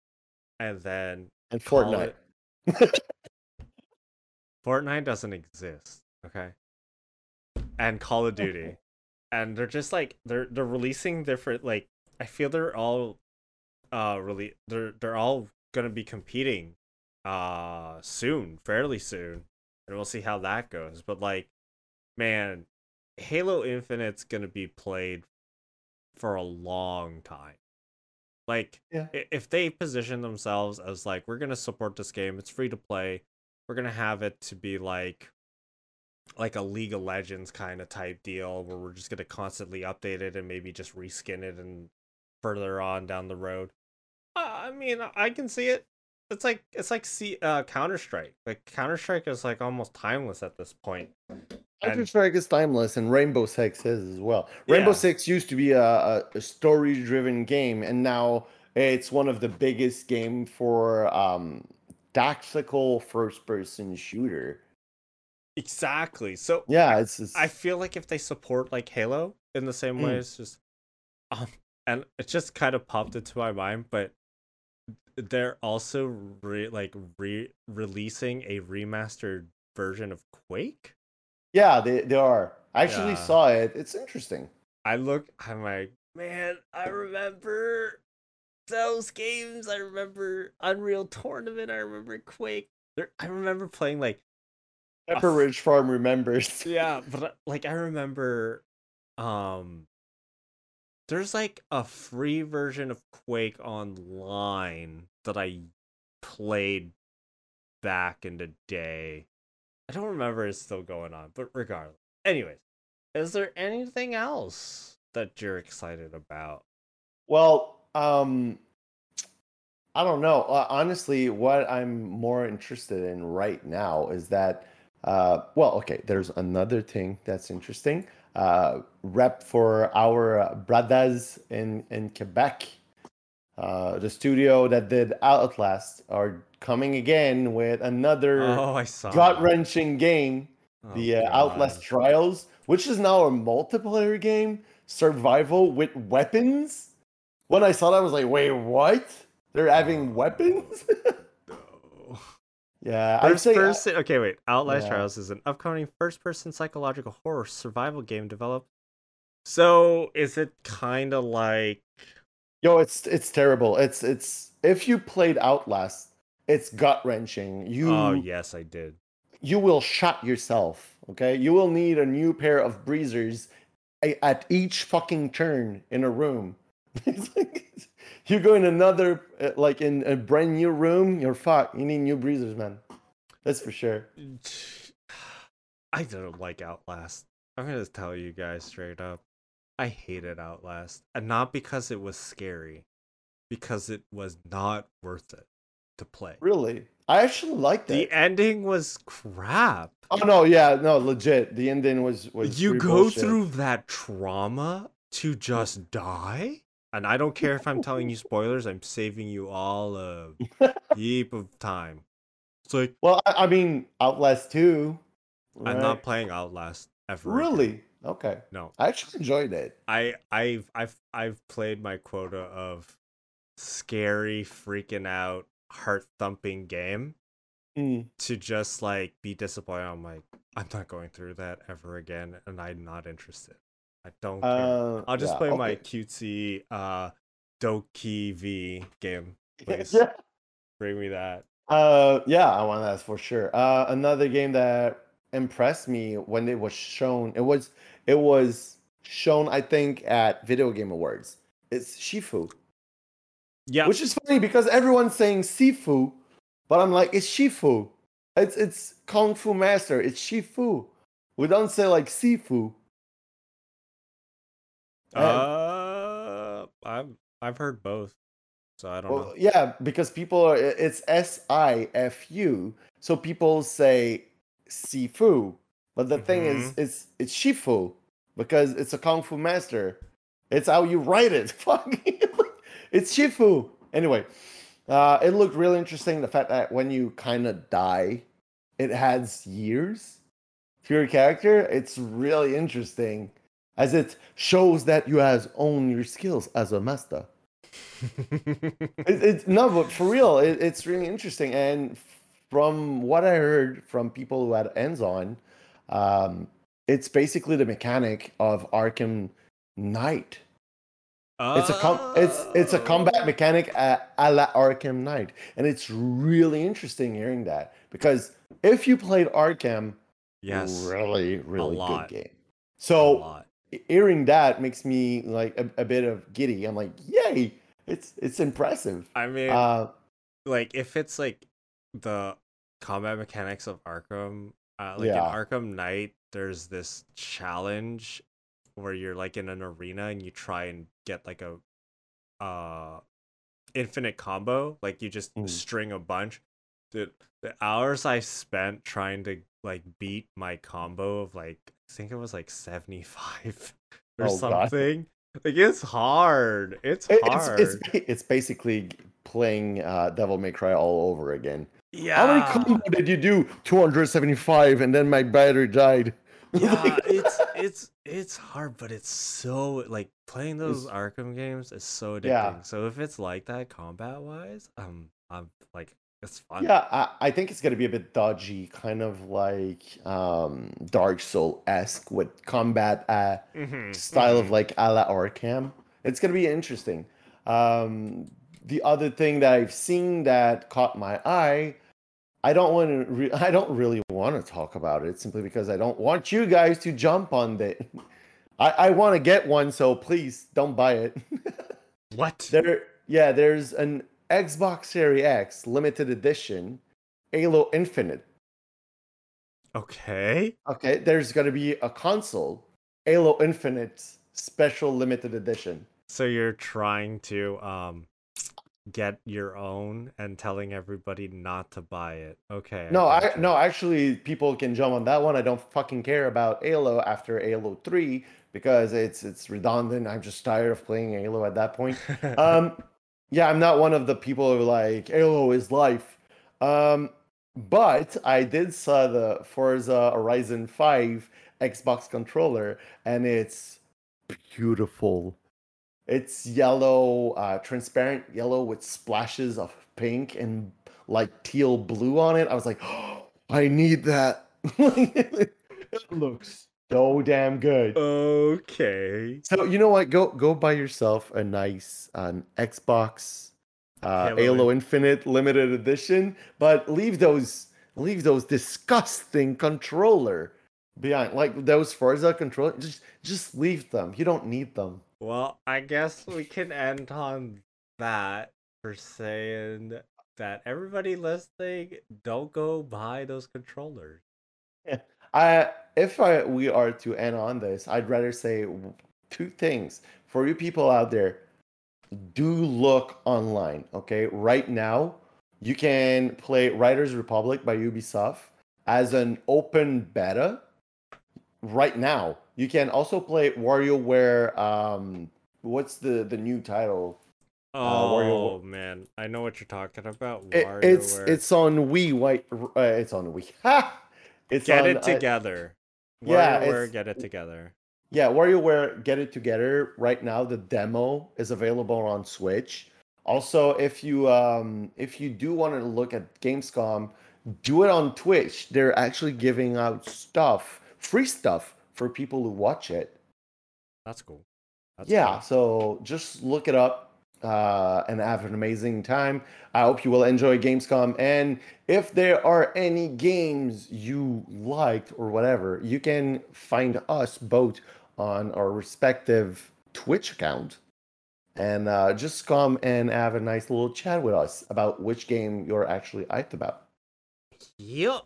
and then And Fortnite. it- Fortnite doesn't exist. Okay. And Call of Duty. and they're just like they're they're releasing different like I feel they're all uh really they're they're all gonna be competing uh soon, fairly soon. And we'll see how that goes. But like man, Halo Infinite's gonna be played for a long time. Like Yeah. if they position themselves as like we're gonna support this game, it's free to play. We're gonna have it to be like like a League of Legends kind of type deal where we're just gonna constantly update it and maybe just reskin it and further on down the road. I mean, I can see it. It's like it's like see uh Counter Strike. Like Counter Strike is like almost timeless at this point. Counter Strike is timeless, and Rainbow Six is as well. Rainbow Yeah. Six used to be a, a, story-driven game, and now it's one of the biggest game for um, tactical first-person shooter. exactly. So Yeah, it's, it's I feel like if they support like Halo in the same way, Mm. it's just um and it just kind of popped into my mind, but they're also re- like re- releasing a remastered version of Quake. yeah, they they are. I actually Yeah. saw it. It's interesting. I look, I'm like, man, I remember those games. I remember Unreal Tournament. I remember Quake. There, I remember playing like Pepper Ridge Farm remembers. yeah, but like I remember, um, there's like a free version of Quake online that I played back in the day. I don't remember it's still going on, but regardless. Anyways, is there anything else that you're excited about? Well, um, I don't know. Uh, honestly, what I'm more interested in right now is that, uh, well, okay, there's another thing that's interesting. Uh, rep for our brothers in in Quebec, uh, the studio that did Outlast, are coming again with another Oh, gut wrenching game Oh, the uh, Outlast Trials, which is now a multiplayer game, survival with weapons. When I saw that, I was like, wait, what? They're having weapons? Yeah, First say. uh, person. Okay, wait. Outlast yeah. Trials is an upcoming first-person psychological horror survival game developed. So is it kind of like? yo, it's it's terrible. It's it's if you played Outlast, it's gut wrenching. You Oh yes, I did. you will shot yourself. Okay, you will need a new pair of breezers at each fucking turn in a room. Like you go in another, uh, like in a brand new room, you're fucked. You need new breezers, man. That's for sure. I don't like Outlast. I'm gonna tell you guys straight up. I hated Outlast, and not because it was scary, because it was not worth it to play. Really, I actually liked that. The it. ending was crap. Oh no, yeah, no, legit. The ending was was you go bullshit. through that trauma to just die and i don't care if i'm telling you spoilers i'm saving you all a heap of time it's like Well, I, I mean, Outlast two. i'm not playing outlast ever again. really okay. no I actually enjoyed it. i i've i've i've played my quota of scary freaking out heart thumping game Mm. to just like be disappointed i'm like i'm not going through that ever again and i'm not interested i don't care Uh, I'll just yeah, play my cutesy uh Dokev game. Please yeah. bring me that. Uh, yeah, I want that for sure. Uh, another game that impressed me when it was shown, it was it was shown, I think, at Video Game Awards. It's Shifu, Yeah, which is funny because everyone's saying Sifu, but I'm like, it's Shifu. It's it's Kung Fu Master. It's Shifu. We don't say like Sifu. Uh, I've I've heard both, so I don't Well, know. yeah, because people are it's S I F U, so people say Sifu, but the thing is, Mm-hmm. it's it's Shifu because it's a kung fu master. It's how you write it. Fuck, it's Shifu. Anyway, uh, it looked really interesting. The fact that when you kind of die, it has years to your character. It's really interesting, as it shows that you has owned your skills as a master. It, it's no, but for real, it, it's really interesting. And from what I heard from people who had ends on, um, it's basically the mechanic of Arkham Knight. It's a com- it's it's a combat Uh, mechanic a, a la Arkham Knight, and it's really interesting hearing that because if you played Arkham, Yes, really really good game. a So lot. Hearing that makes me like a, a bit of giddy. I'm like, yay! It's it's impressive. I mean, Uh, like if it's like the combat mechanics of Arkham, uh, like Yeah. in Arkham Knight, there's this challenge where you're like in an arena and you try and get like a uh infinite combo, like you just Mm. string a bunch. The the hours I spent trying to like beat my combo of like think it was like 75 or Oh, God. something. Like it's hard. It's It- hard. It's, it's it's basically playing uh, Devil May Cry all over again. yeah. How many combo did you do? 275, and then my battery died. yeah, it's it's it's hard, but it's so like playing those It's- Arkham games is so addicting. Yeah. So if it's like that combat wise, um, I'm like it's fun. Yeah, I, I think it's gonna be a bit dodgy, kind of like um, Dark Soul esque with combat uh, Mhm, style mhm. of like a la Arkham. It's gonna be interesting. Um, the other thing that I've seen that caught my eye, I don't want to. Re- I don't really want to talk about it simply because I don't want you guys to jump on it. I, I want to get one, so please don't buy it. what? there, yeah, there's an Xbox Series X limited edition, Halo Infinite. Okay. Okay, there's gonna be a console, Halo Infinite special limited edition. So you're trying to um get your own and telling everybody not to buy it. Okay. No, I gotcha. no, actually, people can jump on that one. I don't fucking care about Halo after Halo Three because it's it's redundant. I'm just tired of playing Halo at that point. Um, yeah, I'm not one of the people who like Halo is life. Um, but I did saw the Forza Horizon Five Xbox controller, and it's beautiful. It's yellow, uh, transparent yellow with splashes of pink and like teal blue on it. I was like, oh, I need that. it looks so damn good. okay. So you know what? Go go buy yourself a nice um, Xbox uh, Halo Halo, Infinite limited edition, but leave those leave those disgusting controller behind. Like those Forza controller, just just leave them. You don't need them. Well, I guess we can end on that for saying that everybody listening, don't go buy those controllers. I if I we are to end on this, I'd rather say two things for you people out there. Do look online, okay? Right now, you can play Riders Republic by Ubisoft as an open beta. Right now, you can also play WarioWare. Um, what's the the new title? Oh Wario- man, I know what you're talking about. It- it's it's on Wii. White. Uh, it's on Wii. It's get on, it uh, together. yeah, WarioWare, get it together. Yeah, WarioWare Get It Together right now. The demo is available on Switch. Also, if you um if you do want to look at Gamescom, do it on Twitch. They're actually giving out stuff, free stuff for people who watch it. That's cool. That's yeah, cool. so just look it up uh, and have an amazing time. I hope you will enjoy Gamescom. And if there are any games you liked or whatever, you can find us both on our respective Twitch account. And uh, just come and have a nice little chat with us about which game you're actually hyped about. Yep.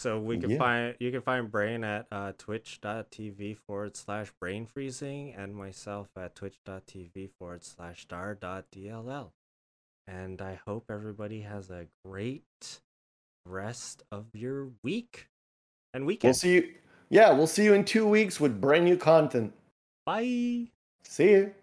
So we can Yeah. find you can find Brian at uh, twitch.tv forward slash brain freezing and myself at twitch.tv forward slash star.dll. And I hope everybody has a great rest of your week and We'll see you. Yeah, we'll see you in two weeks with brand new content. Bye. See you.